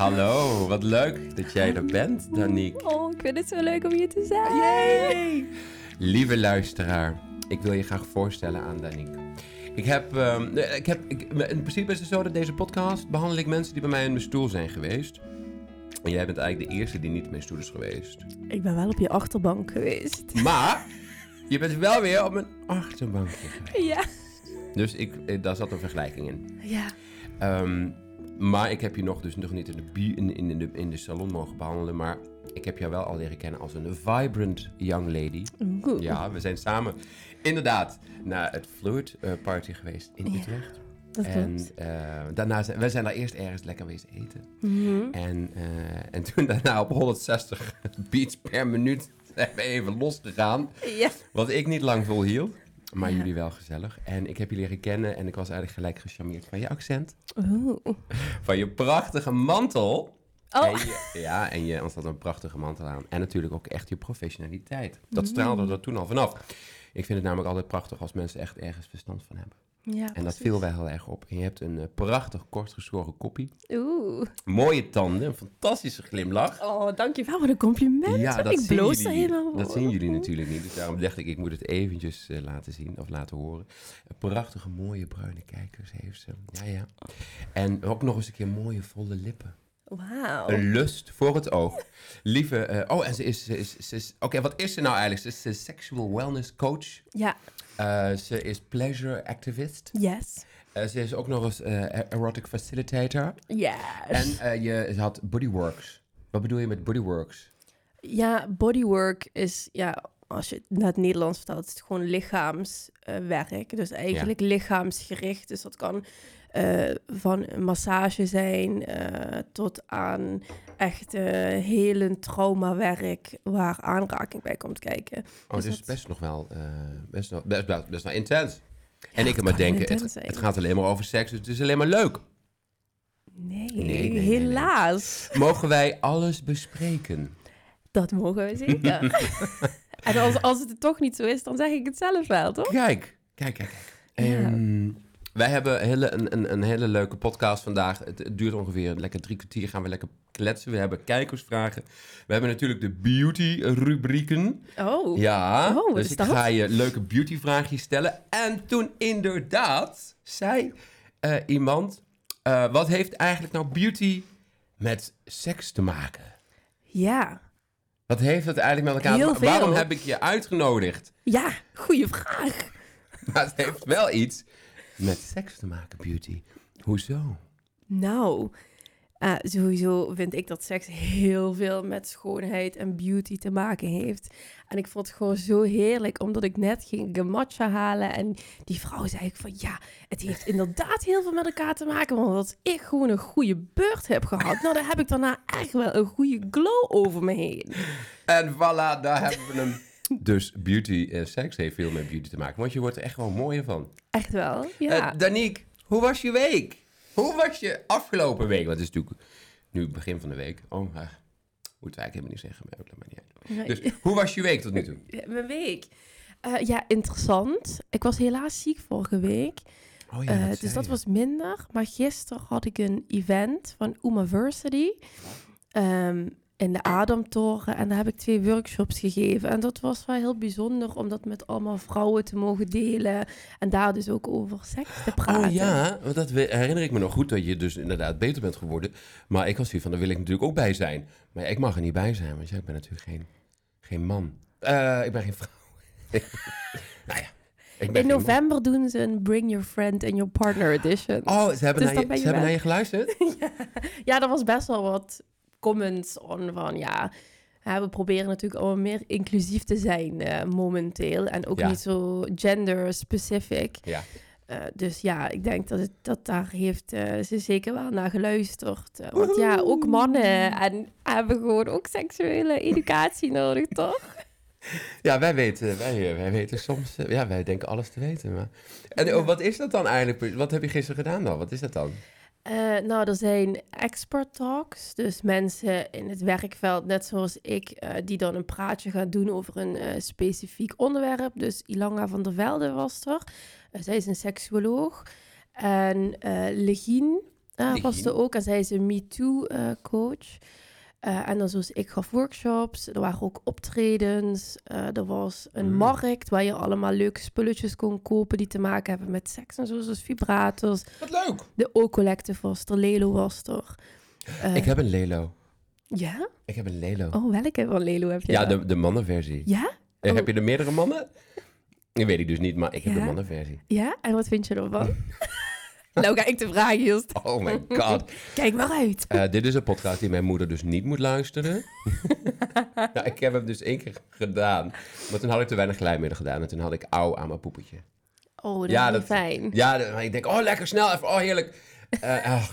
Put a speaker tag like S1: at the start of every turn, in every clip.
S1: Hallo, wat leuk dat jij er bent, Danique.
S2: Oh, ik vind het zo leuk om hier te zijn.
S1: Yay! Lieve luisteraar, ik wil je graag voorstellen aan Danique. Ik heb, ehm, ik heb ik, in principe is het zo dat deze podcast behandel ik mensen die bij mij in mijn stoel zijn geweest. En jij bent eigenlijk de eerste die niet in mijn stoel is geweest.
S2: Ik ben wel op je achterbank geweest.
S1: Maar je bent wel weer op mijn achterbankje geweest.
S2: Ja.
S1: Dus ik, eh, daar zat een vergelijking in.
S2: Ja.
S1: Ehm, maar ik heb je nog dus nog niet in de, bi- in, in, de, in de salon mogen behandelen. Maar ik heb jou wel al leren kennen als een vibrant young lady. Ja, we zijn samen inderdaad naar het Fluid eh, Party geweest in
S2: Ja,
S1: Utrecht.
S2: Dat
S1: en eh, daarna zijn we zijn daar eerst ergens lekker wezen eten.
S2: Mhm.
S1: En, eh, en toen daarna op 160 beats per minuut zijn we even losgegaan.
S2: Ja.
S1: Wat ik niet lang volhield. Maar
S2: Ja.
S1: jullie wel gezellig. En ik heb je leren kennen en ik was eigenlijk gelijk gecharmeerd van je accent.
S2: Oeh.
S1: Van je prachtige mantel.
S2: Oh.
S1: En je, ja, en je had een prachtige mantel aan. En natuurlijk ook echt je professionaliteit. Dat straalde er toen al vanaf. Ik vind het namelijk altijd prachtig als mensen echt ergens verstand van hebben.
S2: Ja,
S1: En dat viel wel heel erg op. En je hebt een eh, prachtig kort geschoren koppie.
S2: Oeh.
S1: Mooie tanden, een fantastische glimlach.
S2: Oh, dankjewel. Wat een compliment.
S1: Ja, dat
S2: ik
S1: zien
S2: bloos
S1: jullie.
S2: helemaal
S1: Dat
S2: voor.
S1: zien jullie natuurlijk niet. Dus daarom dacht ik, ik moet het eventjes eh, laten zien of laten horen. Een prachtige, mooie bruine kijkers heeft ze. Ja, ja. En ook nog eens een keer mooie, volle lippen.
S2: Wauw.
S1: Een lust voor het oog. Lieve, eh, oh, en ze is, ze is, ze is oké, wat is ze nou eigenlijk? Ze is een sexual wellness coach.
S2: Ja.
S1: Eh, ze is pleasure activist.
S2: Yes.
S1: Eh, ze is ook nog eens erotic facilitator.
S2: Yes.
S1: En je ze had bodyworks. Wat bedoel je met bodyworks?
S2: Ja, bodywork is, ja, als je het naar het Nederlands vertaalt, is het gewoon lichaamswerk. dus eigenlijk lichaamsgericht. Dus dat kan eh, van massage zijn eh, tot aan echt uh, helend traumawerk waar aanraking bij komt kijken.
S1: Oh, dus,
S2: Dus dat-
S1: best nog wel, eh, best, wel, best, best, best wel intens. en ik heb maar denken, het, gaat alleen maar over seks, dus het is alleen maar leuk.
S2: Nee,
S1: nee, nee, nee.
S2: helaas.
S1: Mogen wij alles bespreken?
S2: Dat mogen we zeker. en als, als het toch niet zo is, dan zeg ik het zelf wel, toch?
S1: Kijk, kijk, kijk. kijk.
S2: Ja.
S1: Ehm, wij hebben hele, een, een, een hele leuke podcast vandaag. Het, het duurt ongeveer lekker drie kwartier. Gaan we lekker kletsen. We hebben kijkersvragen. We hebben natuurlijk de beauty-rubrieken.
S2: Oh,
S1: Ja,
S2: Oh,
S1: dus ik
S2: dat?
S1: ga je leuke beauty-vraagjes stellen. En toen inderdaad zei eh, iemand... eh, wat heeft eigenlijk nou beauty met seks te maken?
S2: ja.
S1: Wat heeft het eigenlijk met elkaar te maken? Waarom heb ik je uitgenodigd?
S2: Ja, goede vraag.
S1: Maar het heeft wel iets met seks te maken, beauty. Hoezo?
S2: Nou, eh, sowieso vind ik dat seks heel veel met schoonheid en beauty te maken heeft. En ik vond het gewoon zo heerlijk, omdat ik net ging gamatcha halen. En die vrouw zei ik van, ja, het heeft inderdaad heel veel met elkaar te maken. Want als ik gewoon een goede beurt heb gehad, nou, dan heb ik daarna echt wel een goede glow over me heen.
S1: En voilà, daar hebben we hem. Dus beauty en seks heeft veel met beauty te maken. Want je wordt er echt gewoon mooier van.
S2: Echt wel, ja.
S1: Eh, Danique, hoe was je week? Hoe was je afgelopen week? Want het is natuurlijk nu het begin van de week. Oh, uh, moeten we eigenlijk helemaal niet zeggen. Maar niet uit. Dus hoe was je week tot nu toe?
S2: Ja, Mijn week. Eh, ja, interessant. Ik was helaas ziek vorige week.
S1: Oh
S2: Eh,
S1: zei
S2: dus dat
S1: je.
S2: was minder. Maar gisteren had ik een event van Umaversity. ehm in de Ademtoren. En daar heb ik twee workshops gegeven. En dat was wel heel bijzonder om dat met allemaal vrouwen te mogen delen. En daar dus ook over seks te praten.
S1: Oh ja, want dat herinner ik me nog goed dat je dus inderdaad beter bent geworden. Maar ik was hier van, daar wil ik natuurlijk ook bij zijn. Maar ja, ik mag er niet bij zijn, want ja, ik ben natuurlijk geen, geen man. Eh, ik ben geen vrouw. nou ja,
S2: In november doen ze een Bring Your Friend and Your Partner edition.
S1: Oh, ze hebben,
S2: Dus
S1: naar, je, ze hebben naar je geluisterd?
S2: Ja, er was best wel wat comments on van ja. we proberen natuurlijk allemaal meer inclusief te zijn eh, momenteel. En ook
S1: Ja.
S2: niet zo gender specific.
S1: Ja.
S2: Eh, dus ja, ik denk dat, het, dat daar heeft eh, ze zeker wel naar geluisterd. Want ja, ook mannen en hebben gewoon ook seksuele educatie nodig, toch?
S1: Ja, wij weten, wij, wij weten soms, ja, wij denken alles te weten. Maar... En oh, wat is dat dan eigenlijk? Wat heb je gisteren gedaan dan? Wat is dat dan?
S2: Eh, nou, er zijn expert talks. Dus mensen in het werkveld, net zoals ik, eh, die dan een praatje gaan doen over een eh, specifiek onderwerp. Dus Ilanga van der Velde was er. Zij is een seksuoloog. En Legien was er ook. En zij is een MeToo-coach. Eh, en dan zoals ik gaf workshops. Er waren ook optredens. Eh, er was een
S1: Mm.
S2: markt waar je allemaal leuke spulletjes kon kopen die te maken hebben met seks en zo. Zoals vibrators.
S1: Wat leuk.
S2: De O-Collective was er. Lelo was er. Eh,
S1: Ik heb een Lelo.
S2: Ja?
S1: Ik heb een Lelo.
S2: Oh, welke van Lelo heb je
S1: ja,
S2: dan?
S1: de, de mannenversie.
S2: Ja?
S1: Eh,
S2: Oh.
S1: Heb je er meerdere mannen? Dat weet ik dus niet, maar ik heb
S2: Ja?
S1: de mannenversie.
S2: Ja? En wat vind je ervan? nou ga ik de vraag eerst.
S1: Oh my god.
S2: Kijk maar uit.
S1: Eh, dit is een podcast die mijn moeder dus niet moet luisteren. nou, ik heb hem dus één keer gedaan. Maar toen had ik te weinig glijmiddel gedaan. En toen had ik auw aan mijn poepetje.
S2: Oh, dat
S1: Ja,
S2: is
S1: dat-
S2: fijn.
S1: Ja, maar ik denk, oh lekker snel even. Oh heerlijk. Eh,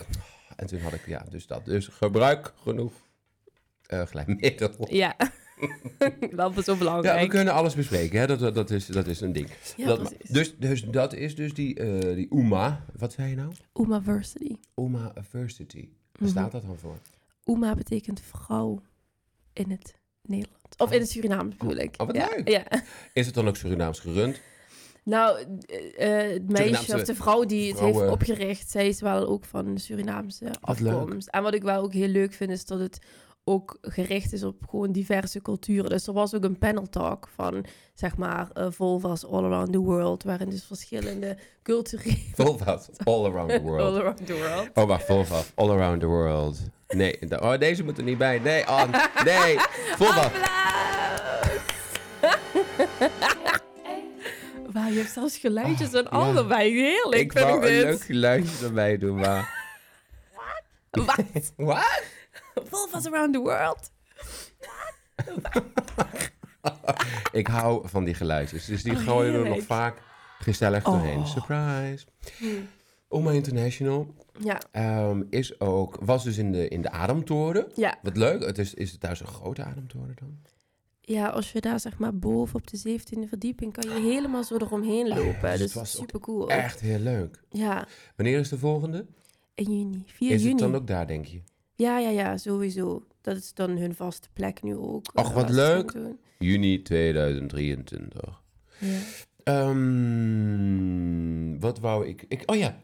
S1: en toen had ik, ja, dus dat. Dus gebruik genoeg eh, glijmiddel.
S2: Ja. dat is zo
S1: Ja,
S2: belangrijk.
S1: we kunnen alles bespreken. Hè? Dat, dat, dat, is, dat is een ding.
S2: Ja,
S1: dat, dus, dus dat is dus die, eh die UMA. Wat zei je nou?
S2: Umaversity.
S1: UMA University. Waar
S2: Mhm.
S1: staat dat dan voor?
S2: Uma betekent vrouw in het Nederlands. Of in het Surinaams bedoel ik.
S1: Oh, wat
S2: ja.
S1: leuk.
S2: Ja.
S1: Is het dan ook Surinaams gerund?
S2: Nou, eh, eh, het meisje of de vrouw die het
S1: vrouwen.
S2: heeft opgericht, zij is wel ook van Surinaamse afkomst. En wat ik wel ook heel leuk vind, is dat het ook gericht is op gewoon diverse culturen. Dus er was ook een panel talk van, zeg maar, eh vulvas all around the world, waarin dus verschillende culturele...
S1: Vulva's all around the world.
S2: all around the world.
S1: Oh, wacht, vulva. All around the world. Nee, de- oh, deze moet er niet bij. Nee, oh, nee.
S2: Applaus! Wauw, je hebt zelfs geluidjes en al
S1: Ah, ja.
S2: erbij. Heerlijk,
S1: Ik
S2: vind
S1: wou
S2: ik
S1: een
S2: dit.
S1: leuk geluidje erbij doen, maar...
S2: Wat?
S1: Wat?
S2: Vulvas around the world.
S1: Ik hou van die geluidjes. Dus die
S2: Oh,
S1: gooien er nog vaak gezellig doorheen.
S2: Oh.
S1: Surprise.
S2: Hmm.
S1: Oma International
S2: Ja,
S1: ehm, is ook, was dus in de, in de Ademtoren.
S2: ja.
S1: Wat leuk. Het is, is het daar zo'n grote Ademtoren dan?
S2: ja, als je daar zeg maar boven op de 17e verdieping kan je helemaal zo eromheen lopen.
S1: dus het
S2: dus
S1: was
S2: super cool.
S1: Echt heel leuk.
S2: Ja,
S1: Wanneer is de volgende?
S2: in juni. 4
S1: is
S2: juni.
S1: het dan ook daar, denk je?
S2: Ja, ja, ja, sowieso. Dat is dan hun vaste plek nu ook.
S1: Och,
S2: eh,
S1: wat leuk. Juni 2023.
S2: Ja.
S1: Ehm, wat wou ik, ik... Oh ja.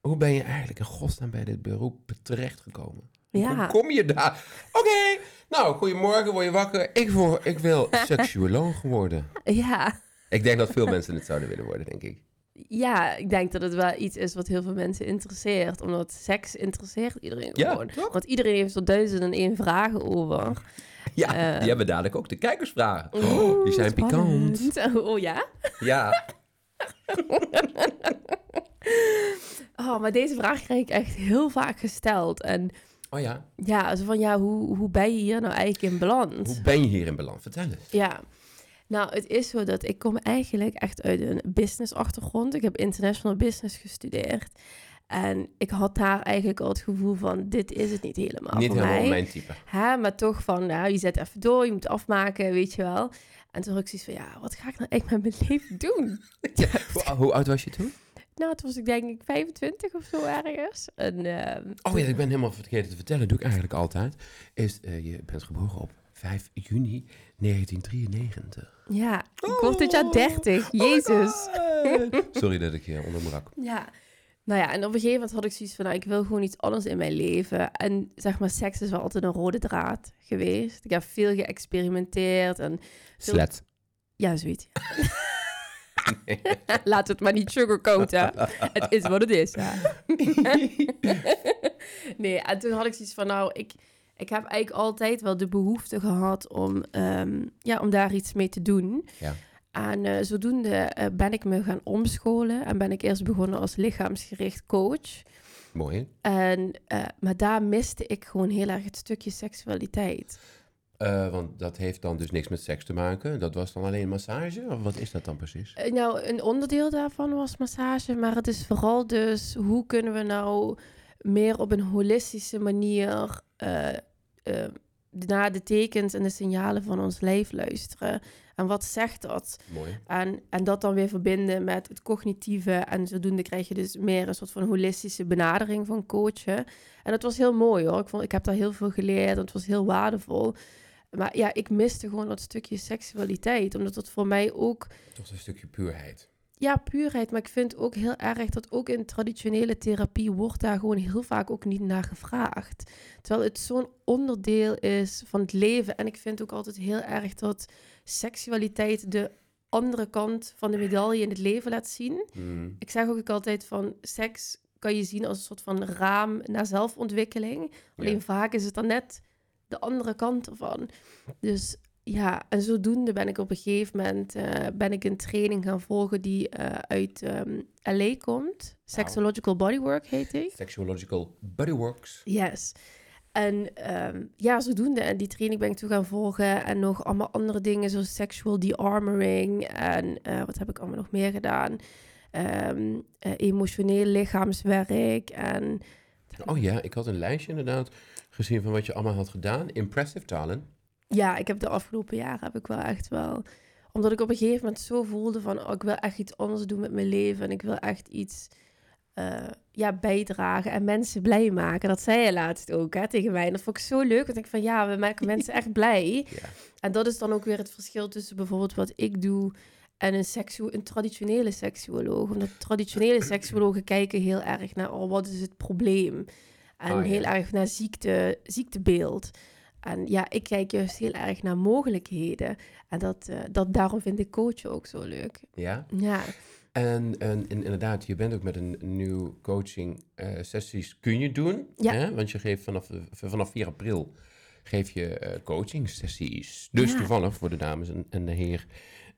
S1: Hoe ben je eigenlijk in godsnaam bij dit beroep terechtgekomen? Hoe
S2: Ja.
S1: kom je daar? Oké, nou, goedemorgen, word je wakker. Ik, wil, ik wil seksuoloog worden.
S2: ja.
S1: Ik denk dat veel mensen het zouden willen worden, denk ik.
S2: Ja, ik denk dat het wel iets is wat heel veel mensen interesseert. Omdat seks interesseert iedereen
S1: Ja,
S2: gewoon.
S1: toch?
S2: Want iedereen heeft er duizend en één vragen over.
S1: Ja,
S2: Eh.
S1: die hebben dadelijk ook de kijkersvragen.
S2: Oeh,
S1: die zijn
S2: spannend.
S1: pikant.
S2: Oh ja?
S1: Ja.
S2: Oh, maar deze vraag krijg ik echt heel vaak gesteld. En
S1: Oh ja.
S2: ja, zo van ja, hoe, hoe ben je hier nou eigenlijk in beland?
S1: Hoe ben je hier in beland? Vertel eens.
S2: Ja. Nou, het is zo dat ik kom eigenlijk echt uit een business achtergrond. Ik heb international business gestudeerd. En ik had daar eigenlijk al het gevoel van, dit is het niet helemaal
S1: Niet
S2: voor
S1: helemaal
S2: mij.
S1: mijn type.
S2: Hè, maar toch van, nou, je zet even door, je moet afmaken, weet je wel. En toen had ik zoiets van, ja, wat ga ik nou echt met mijn leven doen?
S1: Hoe, hoe oud was je toen?
S2: Nou, toen was ik denk ik 25 of zo ergens. En, ehm,
S1: Oh ja, ik ben helemaal vergeten te vertellen. Dat doe ik eigenlijk altijd. Is, eh, je bent geboren op 5 juni 1993.
S2: Ja, ik word dit jaar 30. Jezus.
S1: Sorry dat ik je onderbrak.
S2: Ja. Nou ja, en op een gegeven moment had ik zoiets van, nou, ik wil gewoon iets anders in mijn leven. En zeg maar, seks is wel altijd een rode draad geweest. Ik heb veel geëxperimenteerd en
S1: Slet.
S2: ja, zoiets. Laat het maar niet sugarcoaten. het is wat het is. Ja. nee, en toen had ik zoiets van, nou, ik, ik heb eigenlijk altijd wel de behoefte gehad om, ehm, ja, om daar iets mee te doen.
S1: Ja.
S2: En eh, zodoende eh, ben ik me gaan omscholen en ben ik eerst begonnen als lichaamsgericht coach.
S1: Mooi.
S2: En, eh, maar daar miste ik gewoon heel erg het stukje seksualiteit.
S1: Want dat heeft dan dus niks met seks te maken. Dat was dan alleen massage? Of wat is dat dan precies?
S2: Nou, een onderdeel daarvan was massage, maar het is vooral dus hoe kunnen we nou meer op een holistische manier eh, naar de tekens en de signalen van ons lijf luisteren. En wat zegt dat?
S1: Mooi.
S2: En, en dat dan weer verbinden met het cognitieve. En zodoende krijg je dus meer een soort van holistische benadering van coachen. En dat was heel mooi hoor. Ik, vond, ik heb daar heel veel geleerd. en Het was heel waardevol. Maar ja, ik miste gewoon dat stukje seksualiteit. Omdat dat voor mij ook...
S1: Toch een stukje puurheid.
S2: Ja, puurheid. Maar ik vind ook heel erg dat ook in traditionele therapie wordt daar gewoon heel vaak ook niet naar gevraagd. Terwijl het zo'n onderdeel is van het leven. En ik vind ook altijd heel erg dat seksualiteit de andere kant van de medaille in het leven laat zien.
S1: Mm.
S2: Ik zeg ook altijd van seks kan je zien als een soort van raam naar zelfontwikkeling. Alleen
S1: Ja.
S2: vaak is het dan net de andere kant ervan. Dus ja, en zodoende ben ik op een gegeven moment eh, ben ik een training gaan volgen die eh, uit ehm, LA komt. Sexological Bodywork heet die.
S1: Sexuological Bodyworks.
S2: Yes. En ehm, ja, zodoende. En die training ben ik toe gaan volgen. En nog allemaal andere dingen, zoals sexual de-armoring. En eh, wat heb ik allemaal nog meer gedaan? Ehm, eh, emotioneel lichaamswerk. En
S1: Oh ja, ik had een lijstje inderdaad gezien van wat je allemaal had gedaan. Impressive talent.
S2: Ja, ik heb de afgelopen jaren heb ik wel echt wel... Omdat ik op een gegeven moment zo voelde van... Oh, ik wil echt iets anders doen met mijn leven. En ik wil echt iets eh, ja, bijdragen en mensen blij maken. Dat zei je laatst ook hè, tegen mij. En dat vond ik zo leuk. Want ik van ja, we maken mensen echt blij.
S1: Ja.
S2: En dat is dan ook weer het verschil tussen bijvoorbeeld wat ik doe en een, seksu een traditionele seksuoloog. Omdat traditionele seksuologen kijken heel erg naar oh, wat is het probleem. En
S1: Oh, ja.
S2: heel erg naar ziekte, ziektebeeld. En ja, ik kijk juist heel erg naar mogelijkheden. En dat, eh, dat, daarom vind ik coachen ook zo leuk.
S1: Ja.
S2: Ja,
S1: En, en, en inderdaad, je bent ook met een nieuw coaching eh, sessies kun je doen.
S2: Ja.
S1: Hè? Want je geeft vanaf, vanaf 4 april geef je eh, coaching sessies. Dus
S2: Ja.
S1: toevallig voor de dames en, en de heer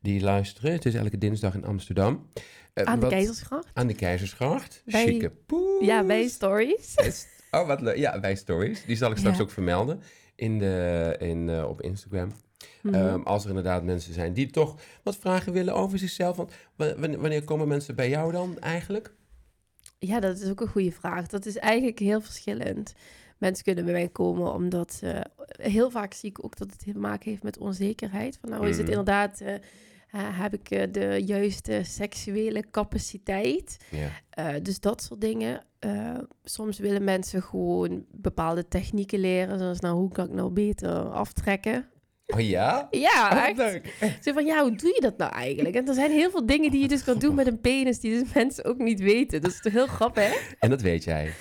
S1: die luisteren. Het is elke dinsdag in Amsterdam.
S2: Aan de Keizersgracht.
S1: Aan de Keizersgracht.
S2: Bij-
S1: Chique poes.
S2: Ja, bij Stories.
S1: Oh, wat leuk. Ja, bij Stories. Die zal ik straks
S2: Ja.
S1: ook vermelden in de, in, eh, op Instagram.
S2: Mhm.
S1: Ehm, als er inderdaad mensen zijn die toch wat vragen willen over zichzelf. Want wa- wanneer, komen mensen bij jou dan eigenlijk?
S2: Ja, dat is ook een goede vraag. Dat is eigenlijk heel verschillend. Mensen kunnen bij mij komen omdat eh, heel vaak zie ik ook dat het te maken heeft met onzekerheid. Van nou is het
S1: Mhm.
S2: inderdaad, eh, eh, heb ik eh, de juiste seksuele capaciteit?
S1: Ja.
S2: Eh, dus dat soort dingen. Soms willen mensen gewoon bepaalde technieken leren. Zoals nou, hoe kan ik nou beter aftrekken?
S1: Oh ja?
S2: Ja,
S1: Oh,
S2: echt.
S1: leuk.
S2: Zo van, ja, hoe doe je dat nou eigenlijk? En er zijn heel veel dingen die je dus kan doen met een penis die dus mensen ook niet weten. Dat is toch heel grappig?
S1: En dat weet jij.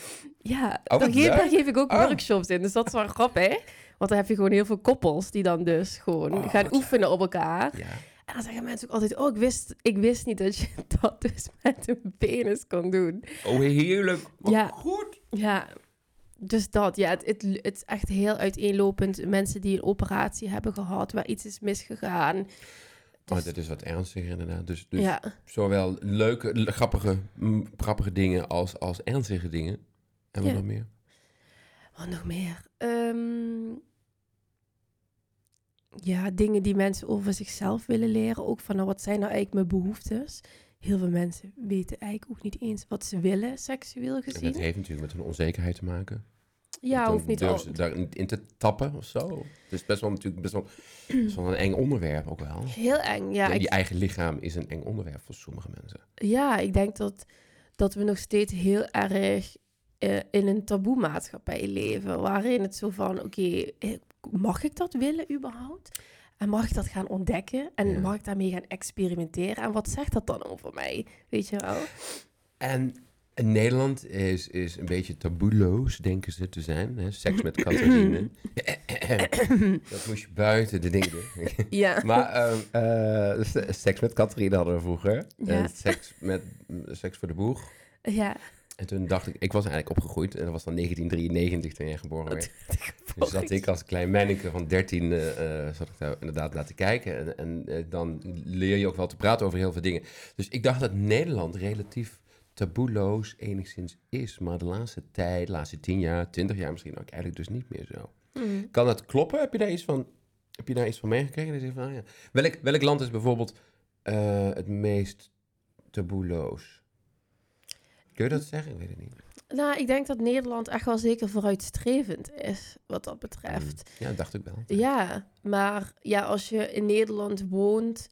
S2: Ja,
S1: Oh, wat
S2: geef, daar geef ik ook
S1: Oh.
S2: workshops in. Dus dat is wel grappig. Want dan heb je gewoon heel veel koppels die dan dus gewoon
S1: Oh,
S2: gaan oefenen op elkaar.
S1: Ja.
S2: En dan zeggen mensen ook altijd, oh, ik wist, ik wist niet dat je dat dus met een penis kon doen.
S1: Oh, heerlijk. Wat
S2: Ja.
S1: goed.
S2: Ja, dus dat. Ja, het, het, het is echt heel uiteenlopend. Mensen die een operatie hebben gehad, waar iets is misgegaan.
S1: Oh,
S2: Dus-
S1: dat is wat ernstiger inderdaad. Dus, dus
S2: ja.
S1: zowel leuke, grappige, mm, grappige dingen als, als ernstige dingen. En wat
S2: Ja.
S1: nog meer?
S2: Wat nog meer? Ehm, ja, dingen die mensen over zichzelf willen leren. Ook van, nou, wat zijn nou eigenlijk mijn behoeftes? Heel veel mensen weten eigenlijk ook niet eens wat ze willen, seksueel
S1: En
S2: gezien.
S1: dat heeft natuurlijk met hun onzekerheid te maken.
S2: Ja, hoeft niet al.
S1: ze daar niet in te tappen of zo. Het is best wel natuurlijk best wel, best wel een eng onderwerp ook wel.
S2: Heel eng, ja. Ik,
S1: je eigen lichaam is een eng onderwerp voor sommige mensen.
S2: ja, ik denk dat, dat we nog steeds heel erg eh, in een taboe maatschappij leven. Waarin het zo van, oké, eh, mag ik dat willen überhaupt? En mag ik dat gaan ontdekken? En
S1: Ja.
S2: mag ik daarmee gaan experimenteren? En wat zegt dat dan over mij? Weet je wel?
S1: En in Nederland is, is een beetje taboeloos, denken ze te zijn. Hè? Seks met Catharine. dat moest je buiten de dingen doen.
S2: Ja.
S1: maar ehm, eh, se- seks met Catharine hadden we vroeger.
S2: Ja.
S1: En seks, met, seks voor de boeg.
S2: Ja.
S1: En toen dacht ik, ik was eigenlijk opgegroeid. En dat was dan 1993 toen jij geboren werd. Dus zat ik als klein manneke van 13, eh, eh, zat ik daar inderdaad naar te kijken. En, en eh, dan leer je ook wel te praten over heel veel dingen. Dus ik dacht dat Nederland relatief taboeloos enigszins is. Maar de laatste tijd, de laatste 10 jaar, 20 jaar misschien ook eigenlijk dus niet meer zo.
S2: Mm.
S1: Kan dat kloppen? Heb je daar iets van, heb je daar iets van meegekregen? Van, ah ja. welk, welk land is bijvoorbeeld het meest taboeloos? Kun je dat zeggen? Ik weet het niet.
S2: Nou, ik denk dat Nederland echt wel zeker vooruitstrevend is, wat dat betreft.
S1: Ja, dat dacht ik wel.
S2: Ja, maar ja, als je in Nederland woont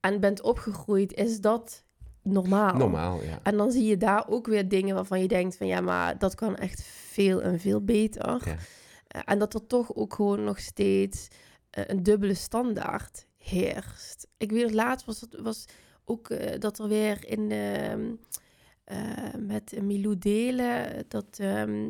S2: en bent opgegroeid, is dat normaal.
S1: Normaal, ja.
S2: En dan zie je daar ook weer dingen waarvan je denkt van ja, maar dat kan echt veel en veel beter.
S1: Ja.
S2: Eh, En dat er toch ook gewoon nog steeds eh, een dubbele standaard heerst. Ik weet laatst was, het, was ook eh, dat er weer in eh, met Milou Delen, dat ehm,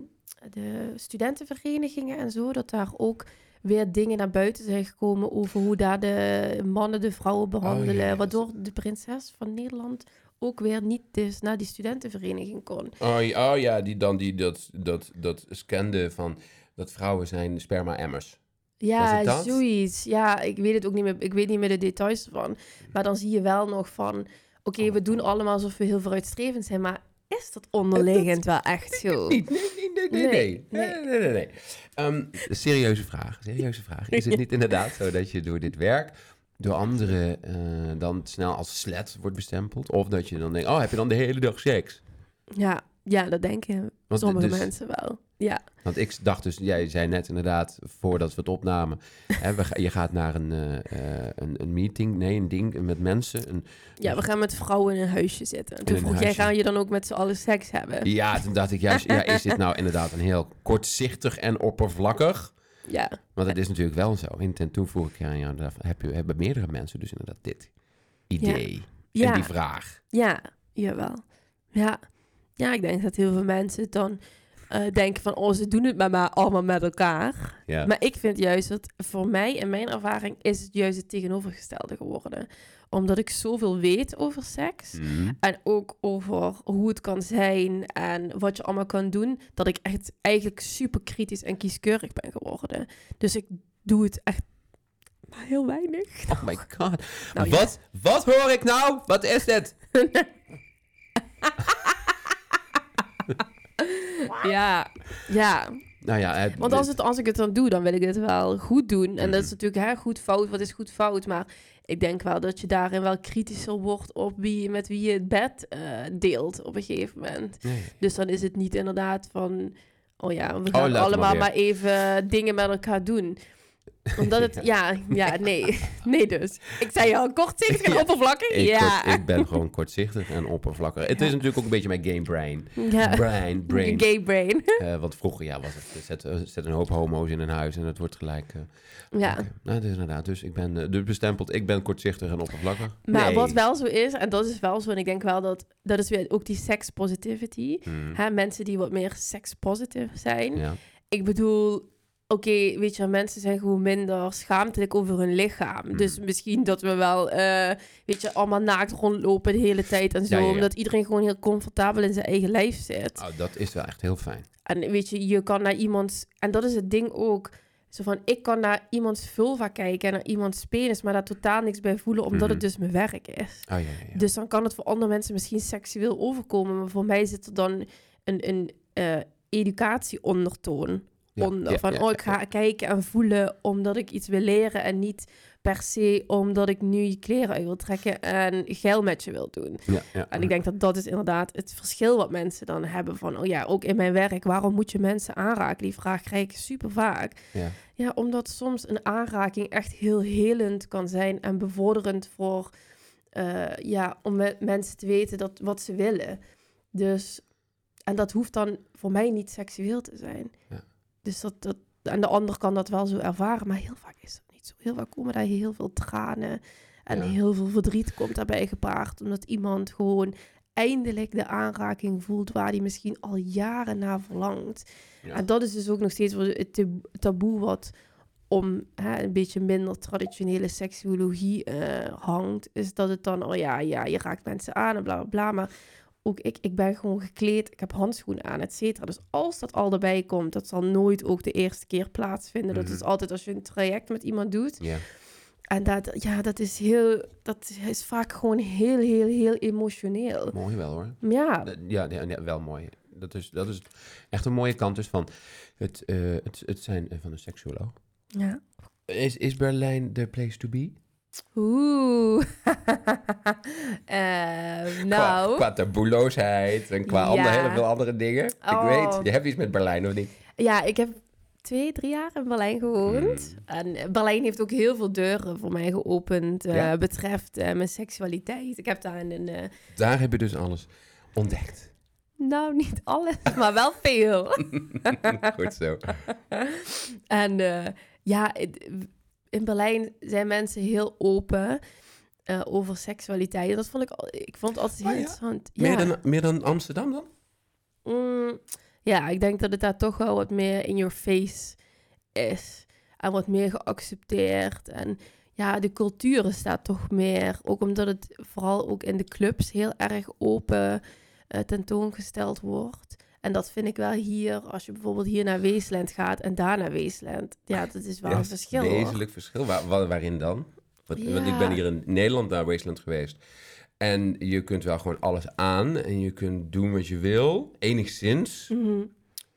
S2: de studentenverenigingen en zo, dat daar ook weer dingen naar buiten zijn gekomen over hoe daar de mannen de vrouwen behandelen.
S1: Oh, ja, ja,
S2: waardoor de prinses van Nederland ook weer niet dus naar die studentenvereniging kon.
S1: Oh, ja, oh ja, die dan die dat, dat, dat scande van dat vrouwen zijn sperma-emmers.
S2: Ja, zoiets. Ja, ik weet het ook niet meer. Ik weet niet meer de details ervan. Maar dan zie je wel nog van... Oké, we doen allemaal alsof we heel vooruitstrevend zijn, maar is dat onderliggend wel echt zo?
S1: Nee, nee, nee, nee, nee.
S2: Nee,
S1: nee. Ehm, serieuze vraag, serieuze vraag. Is het niet inderdaad zo dat je door dit werk door anderen eh, dan snel als slet wordt bestempeld? Of dat je dan denkt, oh, heb je dan de hele dag seks?
S2: Ja, ja dat denken
S1: Want,
S2: sommige
S1: dus-
S2: mensen wel. Ja,
S1: Want ik dacht dus, jij zei net inderdaad, voordat we het opnamen, hè, we, je gaat naar een, eh, een, een meeting, nee, een ding met mensen. Een,
S2: ja, we gaan met vrouwen in een huisje zitten. Toen vroeg jij, gaan je dan ook met z'n allen seks hebben?
S1: ja, toen dacht ik juist, ja, is dit nou inderdaad een heel kortzichtig en oppervlakkig?
S2: Ja,
S1: Want het is natuurlijk wel zo. En toen vroeg ik aan jou, heb je, hebben meerdere mensen dus inderdaad dit idee en
S2: ja,
S1: die vraag.
S2: ja, jawel. Ja. ja, ik denk dat heel veel mensen dan eh, denken van... Oh, ze doen het maar, maar allemaal met elkaar.
S1: Ja.
S2: Maar ik vind juist dat voor mij, in mijn ervaring, is het juist het tegenovergestelde geworden. Omdat ik zoveel weet over seks.
S1: Mhm.
S2: En ook over hoe het kan zijn en wat je allemaal kan doen. Dat ik echt eigenlijk super kritisch en kieskeurig ben geworden. Dus ik doe het echt maar heel weinig.
S1: Oh my god.
S2: Nou,
S1: wat, wat hoor ik nou? Wat is dit?
S2: Ja, ja.
S1: Nou ja, het,
S2: Want als, het, als ik het dan doe, dan wil ik het wel goed doen. En dat is natuurlijk hè, goed fout. Wat is goed fout? Maar ik denk wel dat je daarin wel kritischer wordt op wie, met wie je het bed eh, deelt op een gegeven moment.
S1: Nee.
S2: Dus dan is het niet inderdaad van... Oh ja, we gaan
S1: laat maar
S2: allemaal maar, even dingen met elkaar doen. Omdat het... ja, ja, nee. Nee dus. Ik zei al, kortzichtig en
S1: Ja,
S2: oppervlakkig.
S1: Ik,
S2: ja.
S1: kort- ik ben gewoon kortzichtig en oppervlakkig. Het is natuurlijk ook een beetje mijn game brain.
S2: ja.
S1: Brain, brain.
S2: Gay brain.
S1: Eh, want vroeger ja, was het, zet, zet een hoop homo's in een huis en het wordt gelijk... eh,
S2: ja.
S1: oké. Nou, dat is inderdaad. Dus ik ben eh, dus bestempeld, ik ben kortzichtig en oppervlakkig.
S2: Maar
S1: Nee.
S2: wat wel zo is, en dat is wel zo, en ik denk wel dat... Dat is weer ook die sex positivity.
S1: Hmm.
S2: Hè, mensen die wat meer sex positive zijn.
S1: Ja.
S2: Ik bedoel, oké, weet je, mensen zijn gewoon minder schaamtelijk over hun lichaam.
S1: Mhm.
S2: Dus misschien dat we wel, eh, weet je, allemaal naakt rondlopen de hele tijd en zo.
S1: Ja, ja, ja.
S2: Omdat iedereen gewoon heel comfortabel in zijn eigen lijf zit.
S1: Oh, dat is wel echt heel fijn.
S2: En weet je, je kan naar iemands... En dat is het ding ook. Zo van, ik kan naar iemands vulva kijken en naar iemands penis, maar daar totaal niks bij voelen, omdat
S1: Mhm.
S2: het dus mijn werk is.
S1: Oh ja, ja, ja.
S2: Dus dan kan het voor andere mensen misschien seksueel overkomen. Maar voor mij zit er dan een, een eh, educatieondertoon onder.
S1: ja,
S2: van,
S1: ja,
S2: oh, ik ga kijken en voelen omdat ik iets wil leren. En niet per se omdat ik nu je kleren uit wil trekken en geil met je wil doen. En ik denk dat dat is inderdaad het verschil wat mensen dan hebben. Van, oh ja, ook in mijn werk, waarom moet je mensen aanraken? Die vraag krijg ik super vaak.
S1: Ja.
S2: Ja, omdat soms een aanraking echt heel helend kan zijn en bevorderend voor, eh, ja, om met mensen te weten dat, wat ze willen. Dus, en dat hoeft dan voor mij niet seksueel te zijn.
S1: Ja.
S2: Dus dat, dat, en de ander kan dat wel zo ervaren, maar heel vaak is dat niet zo. Heel vaak komen daar heel veel tranen en
S1: Ja.
S2: heel veel verdriet komt daarbij gepaard. Omdat iemand gewoon eindelijk de aanraking voelt waar hij misschien al jaren naar verlangt.
S1: Ja.
S2: En dat is dus ook nog steeds het tab- taboe wat om hè, een beetje minder traditionele seksuologie eh, hangt. Is dat het dan, oh ja, ja, je raakt mensen aan en bla bla bla. Maar ook ik, ik ben gewoon gekleed, ik heb handschoenen aan, et cetera. Dus als dat al erbij komt, dat zal nooit ook de eerste keer plaatsvinden. Dat
S1: Mhm.
S2: is altijd als je een traject met iemand doet.
S1: Ja.
S2: En dat, ja, dat is heel, dat is vaak gewoon heel, heel, heel emotioneel.
S1: Mooi wel hoor.
S2: Ja,
S1: Ja, ja, ja, wel mooi. Dat is, dat is echt een mooie kant dus van het, eh, het, het zijn eh, van een seksuoloog.
S2: ja.
S1: Is, is Berlijn the place to be?
S2: Oeh. Ehm, nou.
S1: Qua, qua taboeloosheid en qua
S2: Ja.
S1: andere, hele veel andere dingen. Ik
S2: Oh.
S1: weet, je hebt iets met Berlijn, of niet?
S2: Ja, ik heb twee, drie jaar in Berlijn gewoond.
S1: Hmm.
S2: En Berlijn heeft ook heel veel deuren voor mij geopend. eh,
S1: Ja?
S2: Betreft eh, mijn seksualiteit. Ik heb daar een. eh,
S1: Daar heb je dus alles ontdekt.
S2: nou, niet alles, maar wel veel.
S1: Goed zo.
S2: en ja, in Berlijn zijn mensen heel open. Eh, over seksualiteit. Dat vond ik, al- ik vond het altijd heel
S1: Oh ja?
S2: interessant.
S1: Meer, dan, meer dan Amsterdam dan?
S2: Mm, ja, ik denk dat het daar toch wel wat meer in your face is. En wat meer geaccepteerd. En ja, de cultuur staat toch meer. Ook omdat het vooral ook in de clubs heel erg open eh, tentoongesteld wordt. En dat vind ik wel hier, als je bijvoorbeeld hier naar Weesland gaat en daar naar Weesland. Ja, dat is wel
S1: Ja,
S2: een verschil. hoor.
S1: Wezenlijk verschil. Waar- waarin dan? Want, want ik ben hier in Nederland naar Wasteland geweest. En je kunt wel gewoon alles aan. En je kunt doen wat je wil. Enigszins.
S2: Mhm.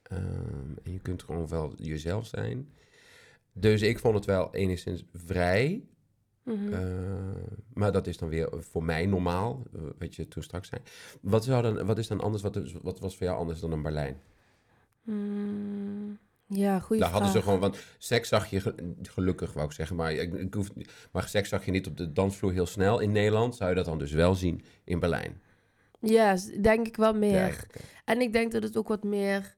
S1: Ehm, en je kunt gewoon wel jezelf zijn. Dus ik vond het wel enigszins vrij.
S2: Mhm.
S1: Eh, maar dat is dan weer voor mij normaal. eh, wat je toen straks zei. Wat, zou dan, wat is dan anders? Wat, is- wat was voor jou anders dan in Berlijn?
S2: Mm, ja, goede
S1: Daar hadden ze gewoon, want seks zag je ge- gelukkig, wou ik zeggen, maar, ik, ik hoef, maar seks zag je niet op de dansvloer heel snel in Nederland. Zou je dat dan dus wel zien in Berlijn?
S2: Ja, denk ik wel meer.
S1: Ja.
S2: En ik denk dat het ook wat meer,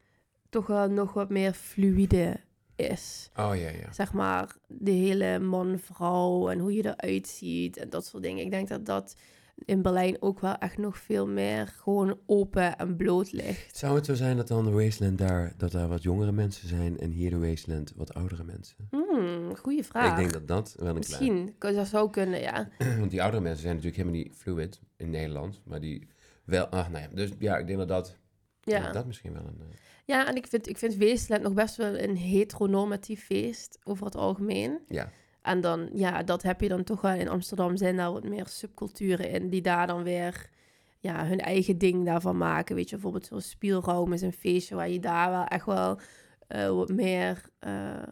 S2: toch wel nog wat meer fluïde is.
S1: Oh ja, ja.
S2: Zeg maar, de hele man-vrouw en hoe je eruit ziet en dat soort dingen. Ik denk dat dat in Berlijn ook wel echt nog veel meer gewoon open en bloot ligt.
S1: Zou het zo zijn dat dan de Wasteland daar, dat daar wat jongere mensen zijn en hier de Wasteland wat oudere mensen?
S2: Hmm, goede vraag.
S1: Ik denk dat dat wel een
S2: Misschien, dat zou kunnen, ja.
S1: klein... Want die oudere mensen zijn natuurlijk helemaal niet fluid in Nederland, maar die wel... Ah, nou ja, dus ja, ik denk dat dat,
S2: Ja,
S1: dat misschien wel een... eh,
S2: ja en ik vind, ik vind Weesland nog best wel een heteronormatief feest over het algemeen.
S1: ja,
S2: En dan, ja, dat heb je dan toch wel in Amsterdam. Zijn daar wat meer subculturen in die daar dan weer ja, hun eigen ding daarvan maken. Weet je, bijvoorbeeld zo'n spielraum is een feestje waar je daar wel echt wel eh, wat meer, eh,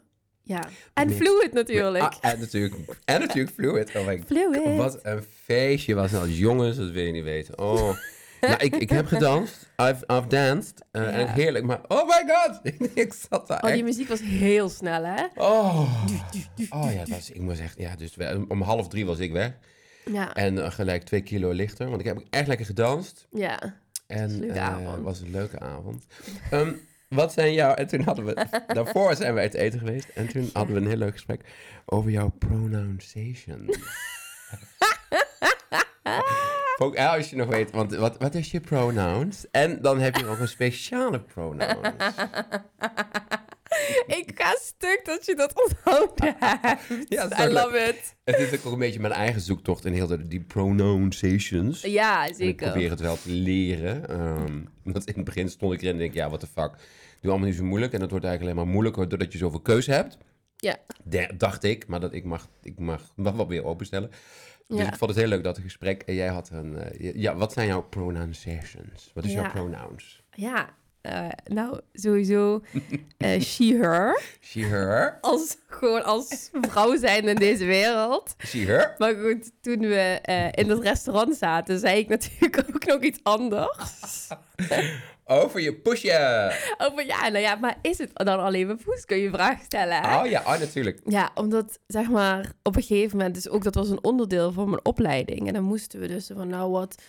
S2: ja. En fluid natuurlijk.
S1: Ah, en natuurlijk, en natuurlijk fluid. Oh my
S2: fluid.
S1: Wat een feestje was als jongens, dat wil je niet weten. Oh. Nou, ik, ik heb gedanst. I've, I've danced. eh,
S2: Ja.
S1: En heerlijk, maar oh my god. ik zat daar
S2: Oh, die muziek was heel snel, hè?
S1: Oh. oh ja, dat was, ik moest echt... Ja, dus om half drie was ik weg.
S2: Ja,
S1: En eh, gelijk twee kilo lichter. Want ik heb echt lekker gedanst.
S2: ja.
S1: En
S2: leuke
S1: eh, het was een leuke avond. Ehm, wat zijn jouw... En toen hadden we... Daarvoor zijn we uit eten geweest. En toen hadden we een heel leuk gesprek over jouw pronunciation. Ook als je nog weet, want wat, wat is je pronouns? En dan heb je nog een speciale pronouns.
S2: ik ga stuk dat je dat onthouden hebt.
S1: Ja, dat is
S2: I
S1: ook
S2: love it.
S1: Het is ook een beetje mijn eigen zoektocht in heel de, die pronunciations.
S2: Ja,
S1: En ik
S2: zeker.
S1: probeer het wel te leren. Want in het begin stond ik erin en denk ik, ja, what the fuck. Doe allemaal niet zo moeilijk. En dat wordt eigenlijk alleen maar moeilijker doordat je zoveel keuze hebt.
S2: Ja.
S1: De- dacht ik, maar dat ik mag, ik mag nog wat weer openstellen. Dus ik vond het heel leuk dat het gesprek. En jij had een. eh, ja, wat zijn jouw pronunciations? Wat is jouw pronouns?
S2: Ja, eh, nou, sowieso eh, she, her.
S1: She, her.
S2: Als, gewoon als vrouw zijn in deze wereld.
S1: She, her.
S2: Maar goed, toen we in het restaurant zaten, zei ik natuurlijk ook nog iets anders.
S1: Over je pusje.
S2: Over ja, nou ja, maar is het dan alleen mijn poes? Kun je een vraag stellen, hè?
S1: Oh ja, oh, natuurlijk.
S2: Ja, omdat, zeg maar, op een gegeven moment, dus ook dat was een onderdeel van mijn opleiding. En dan moesten we dus van, nou, wat,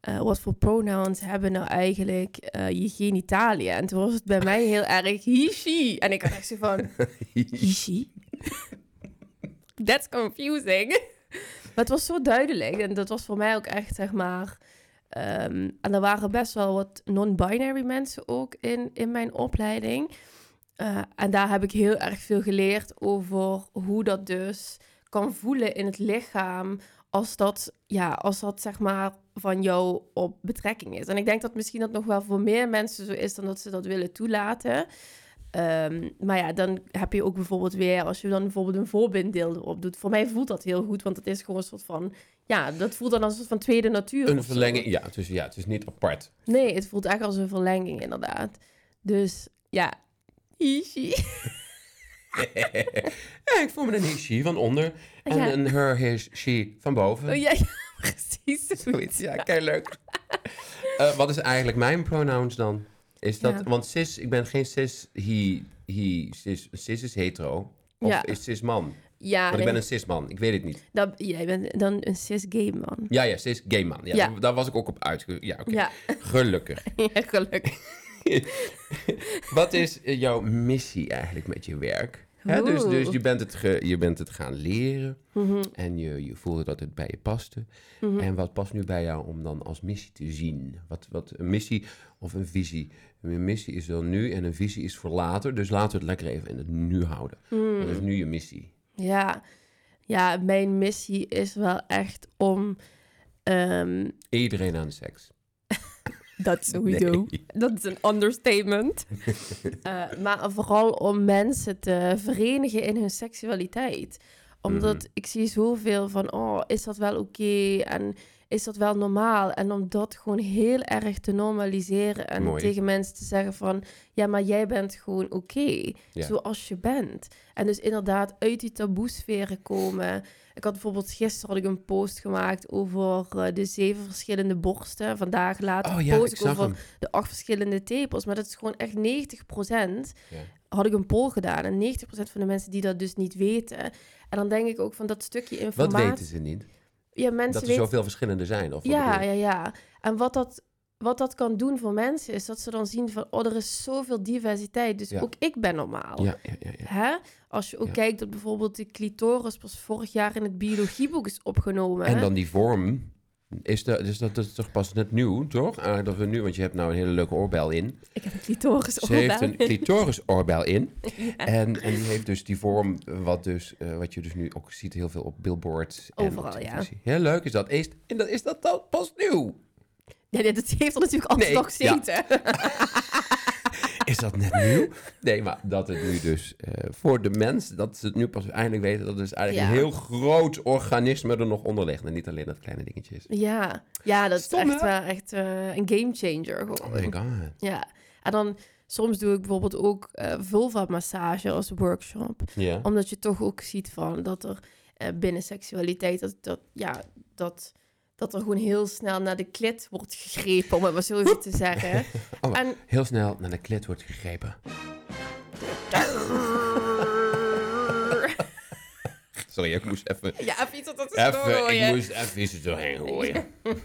S2: eh, wat voor pronouns hebben nou eigenlijk eh, je genitalia? En toen was het bij mij heel erg he, she. En ik had echt zo van, he, she? That's confusing. maar het was zo duidelijk. En dat was voor mij ook echt, zeg maar... ehm, en er waren best wel wat non-binary mensen ook in, in mijn opleiding. Eh, en daar heb ik heel erg veel geleerd over hoe dat dus kan voelen in het lichaam als dat, ja, als dat zeg maar van jou op betrekking is. En ik denk dat misschien dat nog wel voor meer mensen zo is dan dat ze dat willen toelaten. Ehm, maar ja, dan heb je ook bijvoorbeeld weer, als je dan bijvoorbeeld een voorbinddeel erop doet. Voor mij voelt dat heel goed, want het is gewoon een soort van, ja, dat voelt dan als een soort van tweede natuur.
S1: Een verlenging. Ja, dus ja, het is niet apart.
S2: Nee, het voelt echt als een verlenging, inderdaad. Dus ja, Ishi.
S1: ja, ik voel me een he, she van onder. En
S2: Ja.
S1: een her, his, she van boven.
S2: Oh, ja, ja, precies.
S1: Zoiets, ja, kei leuk. Eh, wat is eigenlijk mijn pronouns dan? Is dat,
S2: Ja.
S1: want cis, ik ben geen cis, he, he, cis, cis is hetero. Of
S2: Ja.
S1: is cis man?
S2: Ja,
S1: Want ik ben een cis man, ik weet het niet.
S2: dat, jij bent dan een cis-gay man.
S1: Ja, ja, cis gay man. Ja,
S2: Ja.
S1: Daar, daar was ik ook op uitge... Ja, oké. Gelukkig.
S2: ja, gelukkig.
S1: Wat is eh, jouw missie eigenlijk met je werk? Hè, dus, dus je, bent het ge- je bent het gaan leren
S2: Mhm,
S1: en je, je voelde dat het bij je paste.
S2: mhm.
S1: En wat past nu bij jou om dan als missie te zien? Wat, wat een missie of een visie? Een missie is dan nu en een visie is voor later. Dus laten we het lekker even in het nu houden. Wat is
S2: Mm.
S1: nu je missie?
S2: Ja. ja, mijn missie is wel echt om... ehm,
S1: Iedereen aan de seks.
S2: dat sowieso.
S1: Nee.
S2: Dat is een understatement. Eh, maar vooral om mensen te verenigen in hun seksualiteit. Omdat
S1: Mhm.
S2: ik zie zoveel van, oh, is dat wel oké? En is dat wel normaal? En om dat gewoon heel erg te normaliseren en
S1: Mooi.
S2: tegen mensen te zeggen van, ja, maar jij bent gewoon oké,
S1: Ja.
S2: zoals je bent. En dus inderdaad uit die taboesferen komen. Ik had bijvoorbeeld gisteren had ik een post gemaakt over eh, de zeven verschillende borsten. Vandaag later
S1: Oh ja,
S2: post
S1: ik
S2: over
S1: hem.
S2: de acht verschillende tepels. Maar dat is gewoon echt 90%.
S1: Ja.
S2: Had ik een poll gedaan. En 90% van de mensen die dat dus niet weten. En dan denk ik ook van dat stukje
S1: Wat
S2: informatie.
S1: weten ze niet?
S2: Ja, mensen
S1: Dat er zoveel verschillende zijn? Of
S2: Ja, ja, ja. En wat dat, wat dat kan doen voor mensen is dat ze dan zien van... Oh, er is zoveel diversiteit. Dus
S1: Ja.
S2: ook ik ben normaal.
S1: Ja, ja.
S2: Hè? Als je ook kijkt dat bijvoorbeeld de clitoris pas vorig jaar in het biologieboek is opgenomen.
S1: En dan die vorm. Is dat, dus dat, dat is toch pas net nieuw, toch? Ah, dat we nu, want je hebt nou een hele leuke oorbel in.
S2: Ik heb een clitoris
S1: Ze heeft
S2: oorbel.
S1: een clitoris-oorbel in.
S2: Ja.
S1: En, en die heeft dus die vorm, wat, dus, eh, wat je dus nu ook ziet heel veel op billboards. en
S2: Overal, ja.
S1: Heel leuk is dat. Is, en dat, is dat dan pas nieuw?
S2: Ja, nee, dat heeft er natuurlijk altijd
S1: Nee,
S2: nog
S1: ja.
S2: gezeten.
S1: Is dat net nieuw? Nee, maar dat het nu dus eh, voor de mens, dat ze het nu pas eindelijk weten, dat dus eigenlijk
S2: Ja.
S1: een heel groot organisme er nog onder ligt. En niet alleen dat kleine dingetje is.
S2: Ja, ja dat
S1: Stom,
S2: is echt wel echt eh, een game changer. Gewoon.
S1: Oh my god.
S2: Ja, en dan soms doe ik bijvoorbeeld ook eh vulva-massage als workshop.
S1: Ja.
S2: Omdat je toch ook ziet van dat er eh, binnen seksualiteit, dat, dat, ja, dat, dat er gewoon heel snel naar de klit wordt gegrepen, om het maar zo even te zeggen.
S1: Oh,
S2: En
S1: heel snel naar de klit wordt gegrepen. Sorry, ik moest even...
S2: ja, even iets dat is
S1: Even, ik moest even iets er doorheen gooien.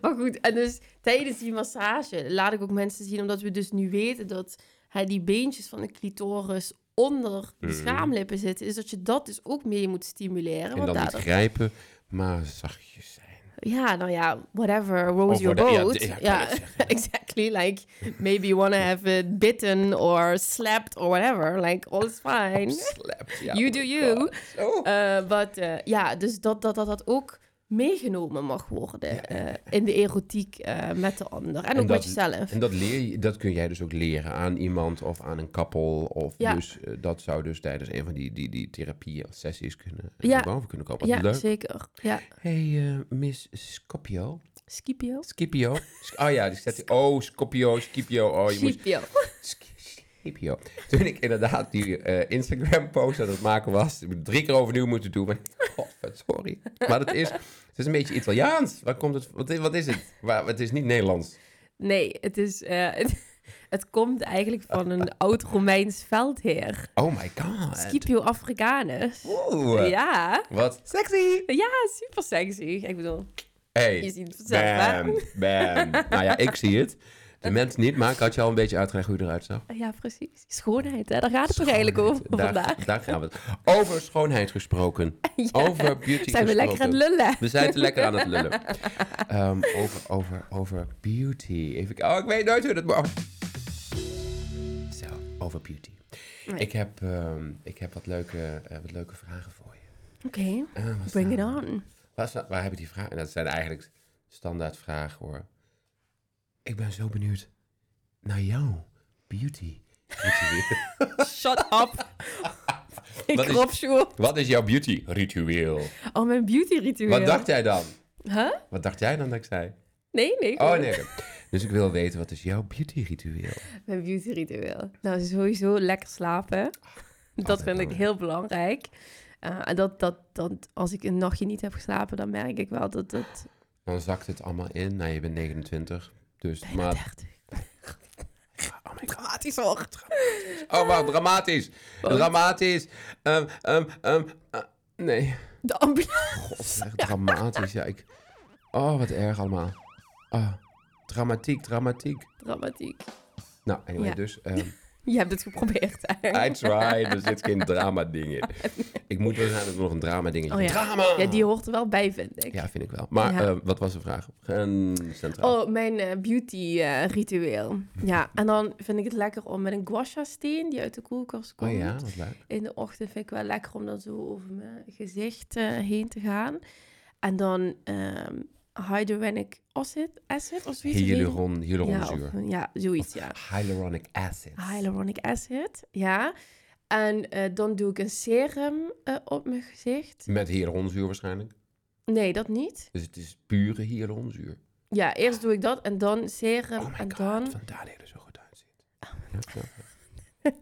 S2: Maar goed, en dus tijdens die massage laat ik ook mensen zien, omdat we dus nu weten dat hè, die beentjes van de clitoris onder de
S1: Mhm.
S2: schaamlippen zitten, is dat je dat dus ook mee moet stimuleren.
S1: En
S2: want
S1: dan niet grijpen, maar zachtjes zijn.
S2: Ja, nou ja, whatever, rows your
S1: whatever-
S2: boat.
S1: ja,
S2: exactly. Like, maybe you want to have it bitten or slapped or whatever. Like, all is fine.
S1: Slapt, ja.
S2: You
S1: oh
S2: do you.
S1: Zo.
S2: Eh, but, eh, ja, dus dat dat, dat dat ook meegenomen mag worden eh, in de erotiek eh, met de ander. En,
S1: En
S2: ook
S1: dat-
S2: met jezelf.
S1: En dat, leer je, dat kun jij dus ook leren aan iemand of aan een koppel. Of
S2: Ja.
S1: dus, eh, dat zou dus tijdens een van die, die, die therapieën of sessies kunnen,
S2: Ja.
S1: boven kunnen komen.
S2: Ja,
S1: leuk.
S2: zeker. Ja.
S1: hey, Miss Scopio.
S2: Scipio?
S1: Scipio. Oh ja, die staat hier. Oh, Scopio, Scipio. Oh, je moet...
S2: Scipio.
S1: Toen ik inderdaad die eh, Instagram-post aan het maken was, ik drie keer overnieuw moeten doen. Maar, God, sorry. Maar het is, het is een beetje Italiaans. Waar komt het? Wat is, wat is het? Waar, het is niet Nederlands.
S2: Nee, het is... eh, het, het komt eigenlijk van een oud-Romeins veldheer.
S1: Oh my god.
S2: Scipio Africanus.
S1: Oeh.
S2: Ja.
S1: Wat sexy.
S2: Ja, super sexy. Ik bedoel,
S1: Hey.
S2: je ziet het vanzelf, hè?
S1: Bam, bam. nou ja, ik zie het. De mensen niet, maar ik had je al een beetje uitgelegd hoe je eruit zag.
S2: Ja, precies. Schoonheid, hè? Daar gaat het toch eigenlijk over
S1: Daar,
S2: vandaag.
S1: daar gaan we het. Over schoonheid gesproken.
S2: Ja.
S1: Over beauty
S2: Zijn we lekker aan het
S1: gesproken.
S2: lullen?
S1: We zijn te lekker aan het lullen. Ehm, over, over, over beauty. Even, oh, ik weet nooit hoe dat moet. Zo, over beauty.
S2: Nee.
S1: Ik, heb, ehm, ik heb wat leuke, eh, wat leuke vragen voor je.
S2: Oké,
S1: wat
S2: bring it
S1: staan
S2: on.
S1: Waar, waar heb je die vragen? En dat zijn eigenlijk standaard vragen hoor. Ik ben zo benieuwd naar jouw beauty. ritueel.
S2: Shut up. Ik
S1: Wat is-. Wat is jouw beauty ritueel?
S2: Oh, mijn beauty ritueel.
S1: Wat dacht jij dan?
S2: Huh?
S1: Wat dacht jij dan dat ik zei?
S2: Nee, nee.
S1: Oh nee. Dus ik wil weten, wat is jouw beauty ritueel?
S2: Mijn beauty ritueel. Nou, sowieso lekker slapen. Dat
S1: Altijd
S2: vind ik heel belangrijk. Eh, en dat, dat, dat, als ik een nachtje niet heb geslapen, dan merk ik wel dat dat...
S1: Dan zakt het allemaal in. Nou, je bent 29. Dus,
S2: Bijna
S1: maar...
S2: 30.
S1: Oh my god.
S2: Dramatisch hoor.
S1: Oh, wacht, dramatisch.
S2: Wat?
S1: Dramatisch. Ehm, ehm, ehm, eh, nee.
S2: De ambulance.
S1: God, echt dramatisch. Ja, ik... Oh, wat erg allemaal. Ah, dramatiek, dramatiek.
S2: Dramatiek.
S1: Nou, anyway,
S2: Ja.
S1: dus...
S2: Je hebt het geprobeerd. hè?
S1: I tried, er zit geen drama ding in. Ik moet waarschijnlijk nog een drama dingetje.
S2: Oh ja.
S1: Drama!
S2: Ja, die hoort er wel bij, vind ik.
S1: Ja, vind ik wel. Maar
S2: Ja.
S1: eh, wat was de vraag? Een centraal.
S2: Oh, mijn eh, beauty eh, ritueel. Ja, en dan vind ik het lekker om met een guasha steen die uit de koelkast komt.
S1: Oh ja, wat leuk.
S2: In de ochtend vind ik wel lekker om dan zo over mijn gezicht heen te gaan. En dan ehm hyaluronic acid, acid of zoiets.
S1: Hyaluron,
S2: ja,
S1: hyaluronzuur.
S2: of- ja, zoiets, ja.
S1: Hyaluronic acid.
S2: Hyaluronic acid, ja. En eh, dan doe ik een serum eh, op mijn gezicht.
S1: Met hyaluronzuur waarschijnlijk.
S2: Nee, dat niet.
S1: Dus het is pure hyaluronzuur.
S2: Ja, eerst doe ik dat en dan serum.
S1: Oh
S2: en
S1: god,
S2: dan
S1: vandaar dat je er zo goed uitziet.
S2: Oh
S1: Ja.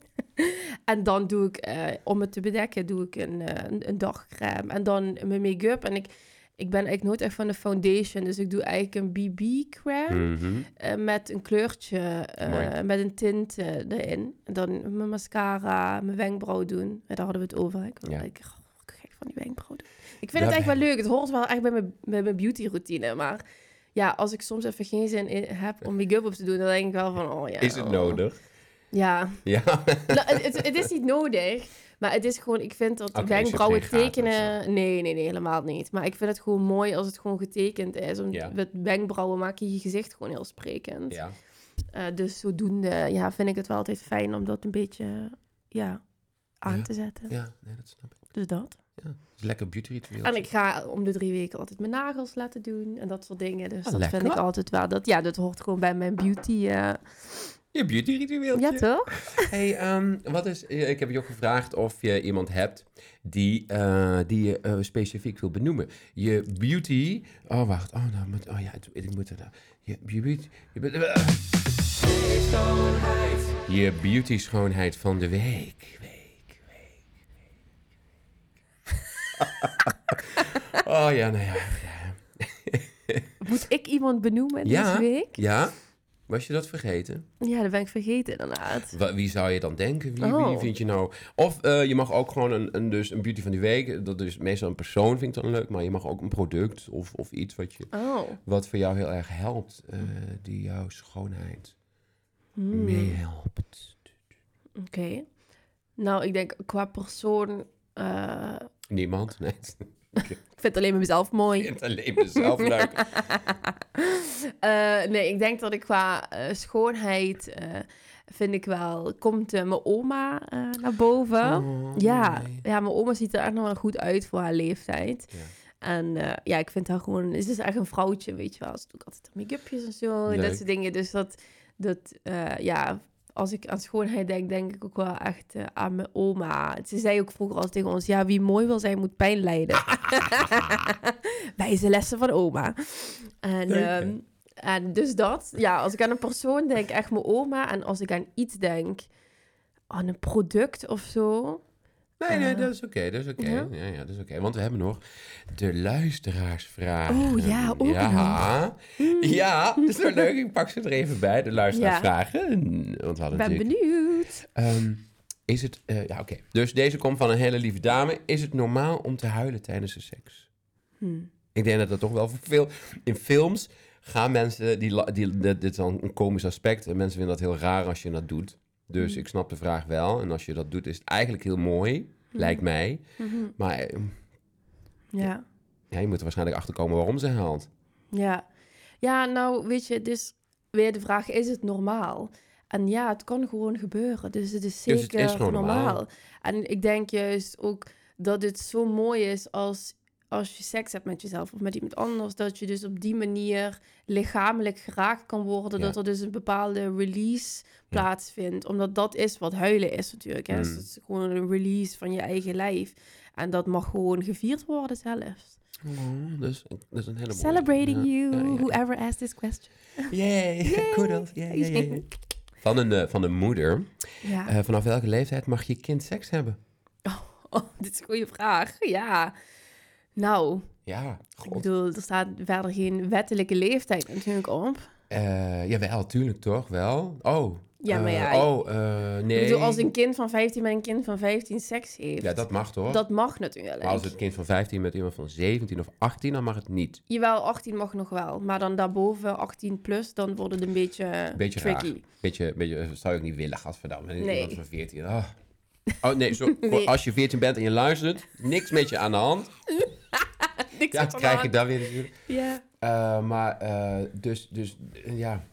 S2: En dan doe ik, eh, om het te bedekken, doe ik een, een, een dagcrème. En dan mijn make-up. En ik, ik ben eigenlijk nooit echt van de foundation. Dus ik doe eigenlijk een BB-crème
S1: Mhm.
S2: eh, met een kleurtje, eh, met een tint eh, erin. En dan mijn mascara, mijn wenkbrauw doen. Ja, daar hadden we het over. Ik wil
S1: Ja.
S2: eigenlijk oh, gek van die wenkbrauw doen. Ik vind het eigenlijk
S1: ben-
S2: wel leuk. Het hoort wel echt bij mijn, bij mijn beauty-routine. Maar ja, als ik soms even geen zin in heb om make-up op te doen, dan denk ik wel van, oh ja.
S1: Is het
S2: oh.
S1: nodig?
S2: Ja,
S1: Ja.
S2: nou, het, is niet nodig. Maar het is gewoon, ik vind dat wenkbrauwen tekenen... Nee, nee, nee, helemaal niet. Maar ik vind het gewoon mooi als het gewoon getekend is. Want
S1: Ja.
S2: met wenkbrauwen maak je je gezicht gewoon heel sprekend.
S1: ja.
S2: Eh, dus zodoende ja, vind ik het wel altijd fijn om dat een beetje ja, aan
S1: Ja.
S2: te zetten.
S1: Ja, nee, dat snap ik.
S2: Dus dat.
S1: Ja, is lekker beauty ritueel.
S2: En ik ga om de drie weken altijd mijn nagels laten doen en dat soort dingen. Dus
S1: Ah,
S2: dat
S1: lekker.
S2: vind ik altijd wel... Dat, ja, dat hoort gewoon bij mijn beauty. eh,
S1: Je beauty ritueel.
S2: ja, toch?
S1: Hey, ehm, wat is, eh, ik heb je ook gevraagd of je iemand hebt die, eh, die je eh, specifiek wil benoemen. Je beauty. Oh, wacht. Oh, nou, moet, oh ja, ik moet er. nou- Je, je beauty. Je, je beauty schoonheid van de week. Week, week, week. oh ja, nou ja. ja.
S2: Moet ik iemand benoemen
S1: Ja.
S2: deze week?
S1: Ja, was je dat vergeten?
S2: Ja, dat ben ik vergeten inderdaad.
S1: Wa- Wie zou je dan denken? Wie, wie
S2: Oh.
S1: vind je nou? Of eh, je mag ook gewoon een, een, dus een beauty van die week. Dat is meestal een persoon, vind ik dan leuk. Maar je mag ook een product of, of iets wat, je,
S2: Oh.
S1: wat voor jou heel erg helpt. eh, die jouw schoonheid
S2: Hmm.
S1: meehelpt.
S2: Oké. Nou, ik denk qua persoon... eh,
S1: Niemand? Nee.
S2: ik vind alleen mezelf
S1: Ik
S2: mooi.
S1: vind het alleen mezelf leuk.
S2: Eh, nee, ik denk dat ik qua eh, schoonheid... eh, vind ik wel... Komt mijn oma naar boven.
S1: Oh,
S2: ja,
S1: nee.
S2: ja, mijn oma ziet er echt nog wel goed uit voor haar leeftijd.
S1: Ja.
S2: En ja, ik vind haar gewoon... Ze is echt een vrouwtje, weet je wel. Ze doet altijd make-upjes en zo. En dat soort dingen. Dus dat... dat ja, als ik aan schoonheid denk, denk ik ook wel echt eh, aan mijn oma. Ze zei ook vroeger altijd tegen ons... Ja, wie mooi wil zijn, moet pijn lijden. Wijze lessen van oma. En,
S1: Leuk,
S2: ehm, en dus dat. Ja, als ik aan een persoon denk, echt mijn oma. En als ik aan iets denk, aan een product of zo...
S1: Nee, nee,
S2: Eh,
S1: dat is oké. dat is oké.
S2: ja?
S1: Ja? Ja, dat is oké. Want we hebben nog de luisteraarsvraag.
S2: Oh, ja, ook
S1: ja. Ja, dat is wel leuk. Ik pak ze er even bij, de luisteraarsvragen. Want we hadden
S2: Ik ben
S1: natuurlijk...
S2: benieuwd.
S1: Ehm, is het... eh, ja, oké. Dus deze komt van een hele lieve dame. Is het normaal om te huilen tijdens de seks?
S2: Hm.
S1: Ik denk dat dat toch wel voor veel... In films gaan mensen... Die, die, dit dit is dan een komisch aspect. En mensen vinden dat heel raar als je dat doet. Dus
S2: Hm.
S1: ik snap de vraag wel. En als je dat doet, is het eigenlijk heel mooi. Lijkt mij.
S2: Mhm.
S1: Maar eh,
S2: Ja.
S1: ja, je moet er waarschijnlijk achter komen waarom ze haalt.
S2: Ja. Ja, nou, weet je, dus weer de vraag, is het normaal? En ja, het kan gewoon gebeuren. Dus het is
S1: Dus
S2: zeker
S1: het is
S2: normaal. En ik denk juist ook dat het zo mooi is als, als je seks hebt met jezelf of met iemand anders. Dat je dus op die manier lichamelijk geraakt kan worden.
S1: Ja.
S2: Dat er dus een bepaalde release plaatsvindt. Omdat dat is wat huilen is natuurlijk. Hè? Dus
S1: Mm.
S2: het is gewoon een release van je eigen lijf. En dat mag gewoon gevierd worden zelfs.
S1: Oh, dus, is een hele mooie.
S2: Celebrating
S1: Ja,
S2: you, whoever asked this question.
S1: Yay, kudos. Van een, eh, van een moeder.
S2: Ja.
S1: Eh, vanaf welke leeftijd mag je kind seks hebben?
S2: Oh, dit is een goede vraag. Ja. Nou,
S1: Ja,
S2: ik bedoel, er staat verder geen wettelijke leeftijd natuurlijk op.
S1: Eh jawel, tuurlijk toch, wel. Oh,
S2: Ja, maar
S1: Eh,
S2: ja,
S1: oh, eh, nee.
S2: ik bedoel, als een kind van 15 met een kind van 15 seks heeft,
S1: Ja, dat mag toch?
S2: dat mag natuurlijk.
S1: Maar als het kind van 15 met iemand van 17 of 18, dan mag het niet.
S2: Jawel, 18 mag nog wel. Maar dan daarboven, 18 plus, dan wordt het een beetje,
S1: Beetje
S2: tricky.
S1: Beetje, beetje, dat zou je ook niet willen, gadverdamme. Nee.
S2: Nee.
S1: Iemand van 14. Oh, oh nee, zo,
S2: Nee.
S1: als je 14 bent en je luistert, niks met je aan de hand.
S2: Niks
S1: Ja,
S2: aan
S1: dan
S2: de
S1: krijg je dat weer natuurlijk.
S2: Ja.
S1: Eh, maar, eh, dus, dus, eh, ja.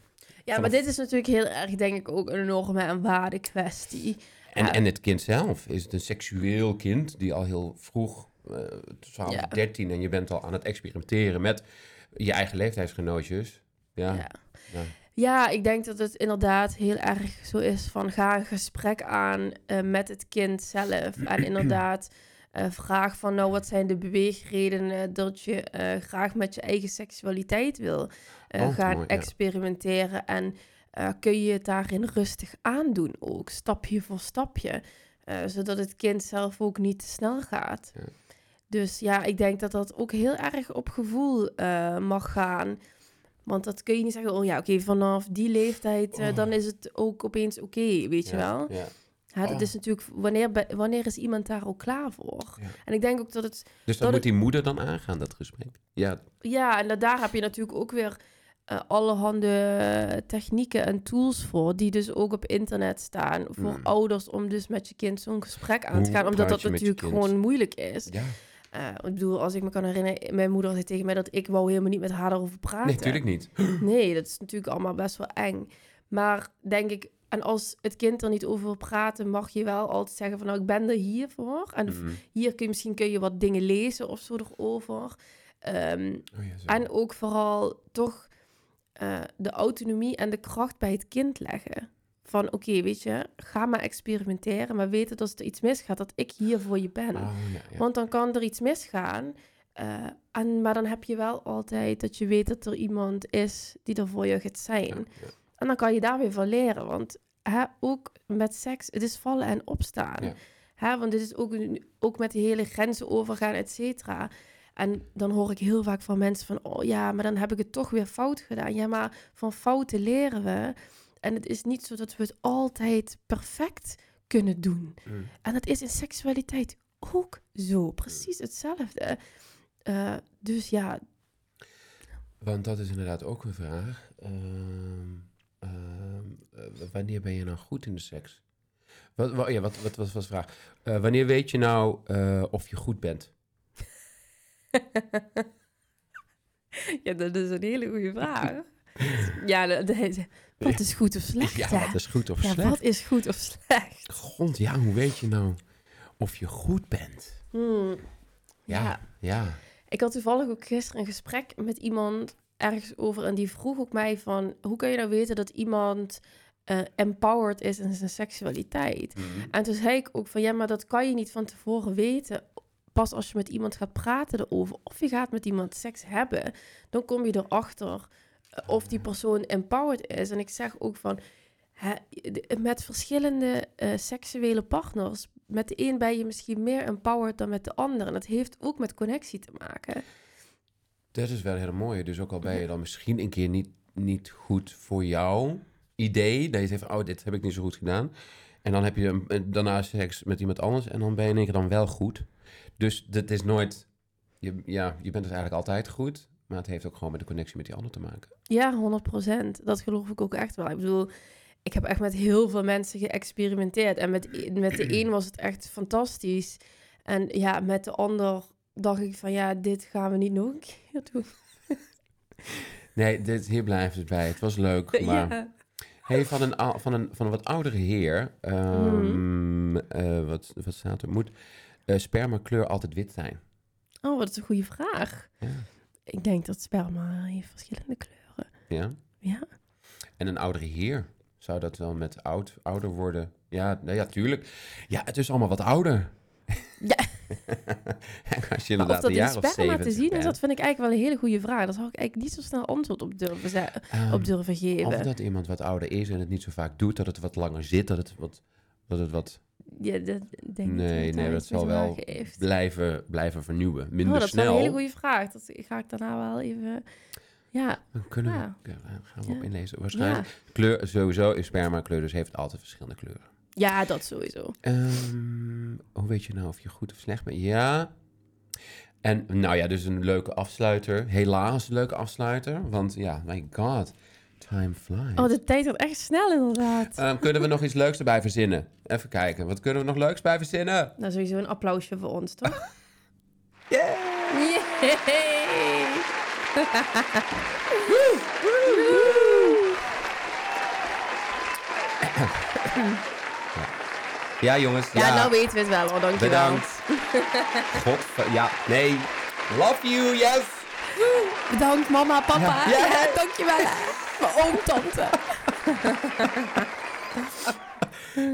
S2: ja, maar dit is natuurlijk heel erg, denk ik, ook een normen- en waardekwestie.
S1: En, en het kind zelf, is het een seksueel kind die al heel vroeg, eh 12,
S2: Ja.
S1: 13, en je bent al aan het experimenteren met je eigen leeftijdsgenootjes. Ja,
S2: Ja.
S1: ja.
S2: Ja, ik denk dat het inderdaad heel erg zo is van ga een gesprek aan eh, met het kind zelf. En inderdaad eh, vraag van nou wat zijn de beweegredenen dat je eh, graag met je eigen seksualiteit wil
S1: Oh,
S2: gaan
S1: mooi, ja.
S2: experimenteren. En kun je het daarin rustig aandoen ook, stapje voor stapje. zodat het kind zelf ook niet te snel gaat.
S1: Ja.
S2: Dus ja, ik denk dat dat ook heel erg op gevoel mag gaan. Want dat kun je niet zeggen, oh ja, oké, vanaf die leeftijd, eh,
S1: Oh.
S2: dan is het ook opeens oké, weet je wel.
S1: ja.
S2: Ja, dat
S1: Oh.
S2: is natuurlijk, wanneer, wanneer is iemand daar ook klaar voor?
S1: Ja.
S2: En ik denk ook dat het,
S1: Dus
S2: Dat
S1: dan moet
S2: het-
S1: die moeder dan aangaan, dat gesprek. Ja,
S2: ja, en da- daar heb je natuurlijk ook weer eh, allerhande technieken en tools voor, die dus ook op internet staan voor
S1: Mm.
S2: ouders om dus met je kind zo'n gesprek aan te gaan, omdat dat natuurlijk gewoon moeilijk is.
S1: ja.
S2: Eh, ik bedoel, als ik me kan herinneren, mijn moeder zei tegen mij dat ik wou helemaal niet met haar daarover praten.
S1: Nee, natuurlijk niet.
S2: Nee, dat is natuurlijk allemaal best wel eng. Maar denk ik, en als het kind er niet over wil praten, mag je wel altijd zeggen van nou, ik ben er hier voor. En
S1: Mhm.
S2: hier kun je misschien kun je wat dingen lezen of zo erover. Ehm,
S1: Oh ja, zo.
S2: en ook vooral toch eh, de autonomie en de kracht bij het kind leggen. Van oké, weet je, ga maar experimenteren, maar weet dat als er iets misgaat, dat ik hier voor je ben.
S1: Oh, ja, ja.
S2: Want dan kan er iets misgaan. eh, en, maar dan heb je wel altijd dat je weet dat er iemand is die er voor je gaat zijn.
S1: Ja.
S2: En dan kan je daar weer van leren. Want hè, ook met seks, het is vallen en opstaan. Hè, want dit is ook, ook met de hele grenzen overgaan, et cetera. En dan hoor ik heel vaak van mensen van... oh ja, maar dan heb ik het toch weer fout gedaan. Ja, maar van fouten leren we. En het is niet zo dat we het altijd perfect kunnen doen.
S1: Mm.
S2: En dat is in seksualiteit ook zo. Precies hetzelfde. Eh, dus ja,
S1: Want dat is inderdaad ook een vraag. Ehm, ehm, eh, wanneer ben je nou goed in de seks? Wat, wa- ja, wat, wat, wat was de vraag? Eh, wanneer weet je nou of je goed bent?
S2: ja, dat is een hele goede vraag. ja, wat is goed of slecht?
S1: Ja,
S2: hè?
S1: wat is goed of
S2: Ja,
S1: slecht?
S2: wat is goed of slecht?
S1: God, ja, hoe weet je nou of je goed bent?
S2: Hmm,
S1: Ja,
S2: Ja.
S1: ja.
S2: Ik had toevallig ook gisteren een gesprek met iemand ergens over en die vroeg ook mij van... hoe kun je nou weten dat iemand eh, empowered is in zijn seksualiteit?
S1: Mhm.
S2: En toen zei ik ook van ja, maar dat kan je niet van tevoren weten. Pas als je met iemand gaat praten erover, of je gaat met iemand seks hebben, dan kom je erachter of die persoon empowered is. En ik zeg ook van met verschillende eh, seksuele partners, met de een ben je misschien meer empowered dan met de ander. En dat heeft ook met connectie te maken.
S1: Dat is wel heel mooi. Dus ook al ben je dan misschien een keer niet, niet goed voor jouw idee. Dat je zegt van, oh, dit heb ik niet zo goed gedaan. En dan heb je een- daarna seks met iemand anders. En dan ben je in één keer dan wel goed. Dus dat is nooit... Je, ja, je bent dus eigenlijk altijd goed. Maar het heeft ook gewoon met de connectie met die ander te maken.
S2: Ja, 100%. Dat geloof ik ook echt wel. Ik bedoel, ik heb echt met heel veel mensen geëxperimenteerd. En met, met de een was het echt fantastisch. En ja, met de ander dacht ik van ja, dit gaan we niet nog een keer doen.
S1: Nee, dit, hier blijft het bij. Het was leuk, maar...
S2: Ja.
S1: Hey, van een, van, een, van een wat oudere heer... ehm, eh, wat, wat staat er? Moet eh spermakleur altijd wit zijn?
S2: Oh, wat is een goede vraag.
S1: Ja.
S2: Ik denk dat sperma heeft verschillende kleuren.
S1: ja?
S2: Ja.
S1: En een oudere heer, zou dat wel met oud, ouder worden? Ja, nou ja, tuurlijk. Ja, het is allemaal wat ouder.
S2: Ja.
S1: Als je
S2: of
S1: inderdaad
S2: dat
S1: een
S2: in
S1: jaar of
S2: sperma te
S1: 70
S2: zien is,
S1: bent.
S2: dat vind ik eigenlijk wel een hele goede vraag. Daar zou ik eigenlijk niet zo snel antwoord op durven, ze-
S1: Ehm,
S2: op durven
S1: Of
S2: geven.
S1: dat iemand wat ouder is en het niet zo vaak doet, dat het wat langer zit, dat het wat, dat het wat
S2: Ja, dat denk ik
S1: Nee,
S2: niet
S1: nee, dat zal wel
S2: heeft.
S1: blijven, blijven vernieuwen. Minder
S2: Oh, dat is wel
S1: snel.
S2: een hele goede vraag. Dat ga ik daarna wel even... Ja,
S1: Dan kunnen we,
S2: Ja.
S1: gaan we op inlezen. Waarschijnlijk.
S2: ja.
S1: Kleur, sowieso is spermakleur, dus heeft altijd verschillende kleuren.
S2: ja, dat sowieso.
S1: Ehm, hoe weet je nou of je goed of slecht bent? Ja. En nou ja, dus een leuke afsluiter. Helaas een leuke afsluiter. Want ja, my god, time flies.
S2: Oh, de tijd gaat echt snel inderdaad.
S1: Ehm, kunnen we nog iets leuks erbij verzinnen? Even kijken. Wat kunnen we nog leuks bij verzinnen?
S2: Nou, sowieso een applausje voor ons, toch?
S1: Yeah!
S2: Yay!
S1: Ja, jongens.
S2: Ja,
S1: Ja,
S2: nou weten we het wel hoor, dankjewel.
S1: bedankt. God, ja, nee. Love you, yes.
S2: Bedankt mama, papa.
S1: Ja.
S2: Ja. Dankjewel. Mijn oom, tante.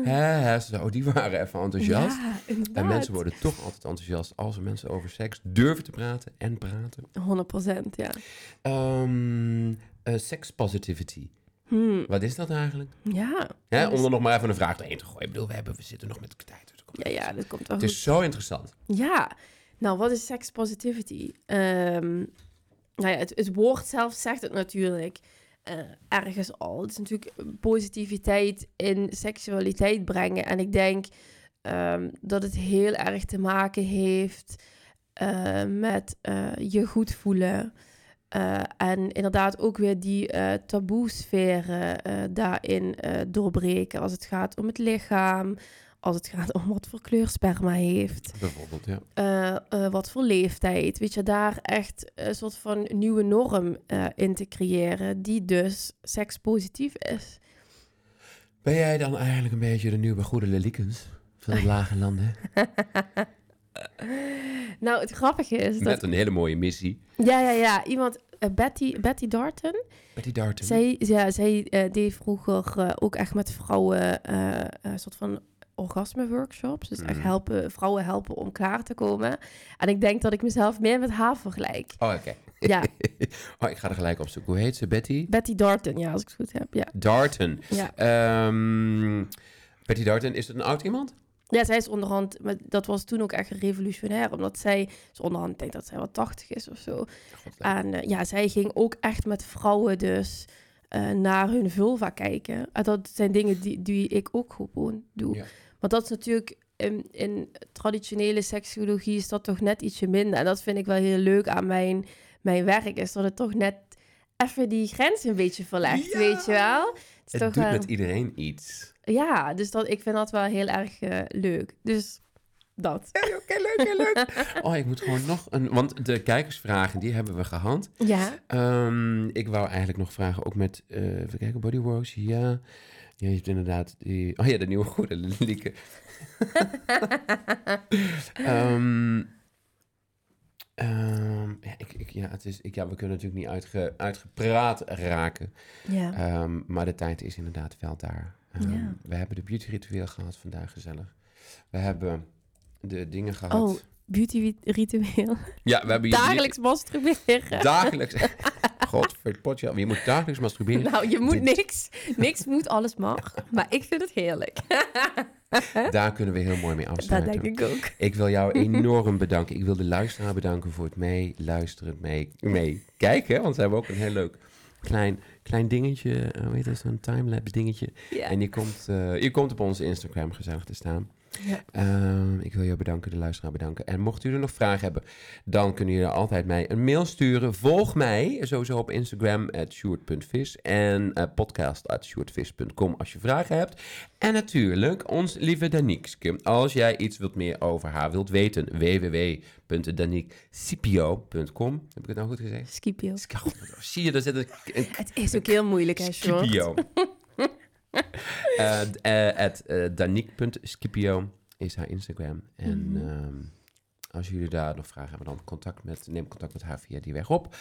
S1: Hè, zo, die waren even enthousiast.
S2: Ja.
S1: En mensen worden toch altijd enthousiast als er mensen over seks durven te praten en praten.
S2: 100%, ja.
S1: Ehm eh, sex positivity.
S2: Hmm,
S1: Wat is dat eigenlijk?
S2: ja.
S1: Om er nog maar even een vraag doorheen te gooien. Ik bedoel, we, hebben, we zitten nog met tijd. dus
S2: Ja, ja, dat komt wel
S1: Het
S2: goed.
S1: is zo interessant.
S2: Ja, nou, wat is sex positivity? Ehm, nou ja, het, het woord zelf zegt het natuurlijk eh, ergens al. Het is natuurlijk positiviteit in seksualiteit brengen. En ik denk ehm, dat het heel erg te maken heeft eh, met eh, je goed voelen. En inderdaad ook weer die taboe-sferen eh, daarin doorbreken. Als het gaat om het lichaam, als het gaat om wat voor kleur sperma heeft,
S1: Bijvoorbeeld, ja.
S2: eh, eh, wat voor leeftijd. Weet je, daar echt een soort van nieuwe norm eh, in te creëren, die dus sekspositief is.
S1: Ben jij dan eigenlijk een beetje de nieuwe goede Lelikens van het lage landen?
S2: Nou, het grappige is dat...
S1: Met een hele mooie missie.
S2: Ja, ja, ja. Iemand, Betty, Betty Darton,
S1: Betty Darton.
S2: zij, ja, zij deed vroeger ook echt met vrouwen een soort van orgasme-workshops. Dus echt
S1: Mhm.
S2: helpen, vrouwen helpen om klaar te komen. En ik denk dat ik mezelf meer met haar vergelijk.
S1: Oh, oké.
S2: Ja,
S1: Oh, ik ga er gelijk opzoeken. Hoe heet ze? Betty?
S2: Betty Darton, ja, als ik het goed heb. Ja,
S1: Darton.
S2: ja.
S1: Ehm, Betty Darton, is het een oud iemand?
S2: ja zij is onderhand, maar dat was toen ook echt revolutionair. Omdat zij, is onderhand, ik denk dat zij wel 80 is of zo.
S1: God,
S2: En eh, ja, zij ging ook echt met vrouwen dus eh, naar hun vulva kijken. En dat zijn dingen die, die ik ook gewoon doe.
S1: Ja.
S2: Want dat is natuurlijk in, in traditionele seksologie is dat toch net ietsje minder. En dat vind ik wel heel leuk aan mijn, mijn werk. Is dat het toch net even die grens een beetje verlegt,
S1: Ja.
S2: weet je wel? Het is
S1: Het
S2: toch
S1: doet
S2: wel-
S1: met iedereen iets.
S2: Ja, dus dat, ik vind dat wel heel erg eh, leuk. Dus dat.
S1: Oké, leuk, heel leuk. Oh, ik moet gewoon nog een... Want de kijkersvragen, die hebben we gehad.
S2: Ja,
S1: Ehm, ik wou eigenlijk nog vragen, ook met... eh even kijken, bodyworks, ja. Ja, je hebt inderdaad die... Oh ja, de nieuwe goede Lieke. Ehm, ehm, ja, ik, ik, ja, het is, ik, ja, we kunnen natuurlijk niet uitge, uitgepraat raken.
S2: ja.
S1: Ehm, maar de tijd is inderdaad wel daar.
S2: Ja.
S1: We hebben de beauty ritueel gehad vandaag, gezellig. We hebben de dingen gehad.
S2: Oh, beauty ritueel.
S1: ja, we hebben hier-
S2: Dagelijks masturberen.
S1: Dagelijks. Godverpotje, je moet dagelijks masturberen.
S2: Nou, je moet
S1: Dit-
S2: niks. Niks moet, alles mag. Maar ik vind het heerlijk.
S1: Daar kunnen we heel mooi mee
S2: Dat
S1: afsluiten.
S2: denk ik ook.
S1: Ik wil jou enorm bedanken. Ik wil de luisteraar bedanken voor het meeluisteren, mee, meekijken. Want ze hebben ook een heel leuk klein, klein dingetje, eh, hoe heet dat, zo'n timelapse dingetje. En je komt, eh, je komt op onze Instagram gezellig te staan.
S2: Ja.
S1: Ehm, ik wil jou bedanken, de luisteraar bedanken. En mocht u er nog vragen hebben, dan kunnen jullie altijd mij een mail sturen. Volg mij sowieso op Instagram, at sjoerd.vis en uh, podcast at sjoerdvis.com als je vragen hebt. En natuurlijk ons lieve Daniekske. Als jij iets wilt meer over haar wilt weten, www.danikscipio.com. Heb ik het nou goed gezegd?
S2: Scipio.
S1: Zie je, daar zit een, een
S2: Het is ook heel moeilijk, hè, Sjoerd?
S1: Scipio. Eh, eh, at eh, Danique.scipio is haar Instagram. En
S2: Mhm.
S1: ehm, als jullie daar nog vragen hebben, dan contact met, neem contact met haar via die weg op.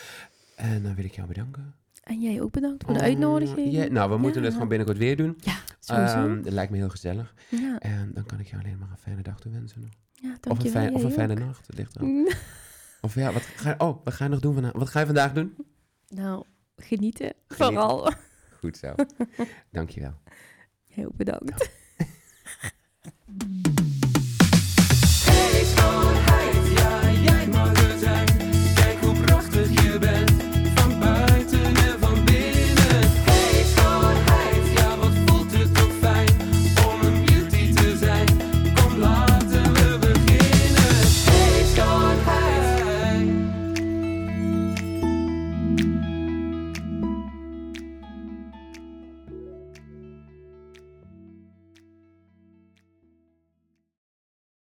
S1: En dan wil ik jou bedanken.
S2: En jij ook bedankt voor de
S1: Oh,
S2: uitnodiging.
S1: ja, nou, we moeten het gewoon binnenkort weer doen.
S2: Ja, sowieso.
S1: Ehm, dat lijkt me heel gezellig.
S2: ja,
S1: En dan kan ik jou alleen maar een fijne dag toewensen. nog.
S2: ja,
S1: Of een, fijn, of een fijne
S2: ook.
S1: nacht. Het ligt eraan. Of ja, wat ga, je- oh, wat ga je nog doen vandaag? Wat ga je vandaag doen?
S2: Nou, genieten. Vooral.
S1: Goed zo. Dankjewel.
S2: Ook bedankt.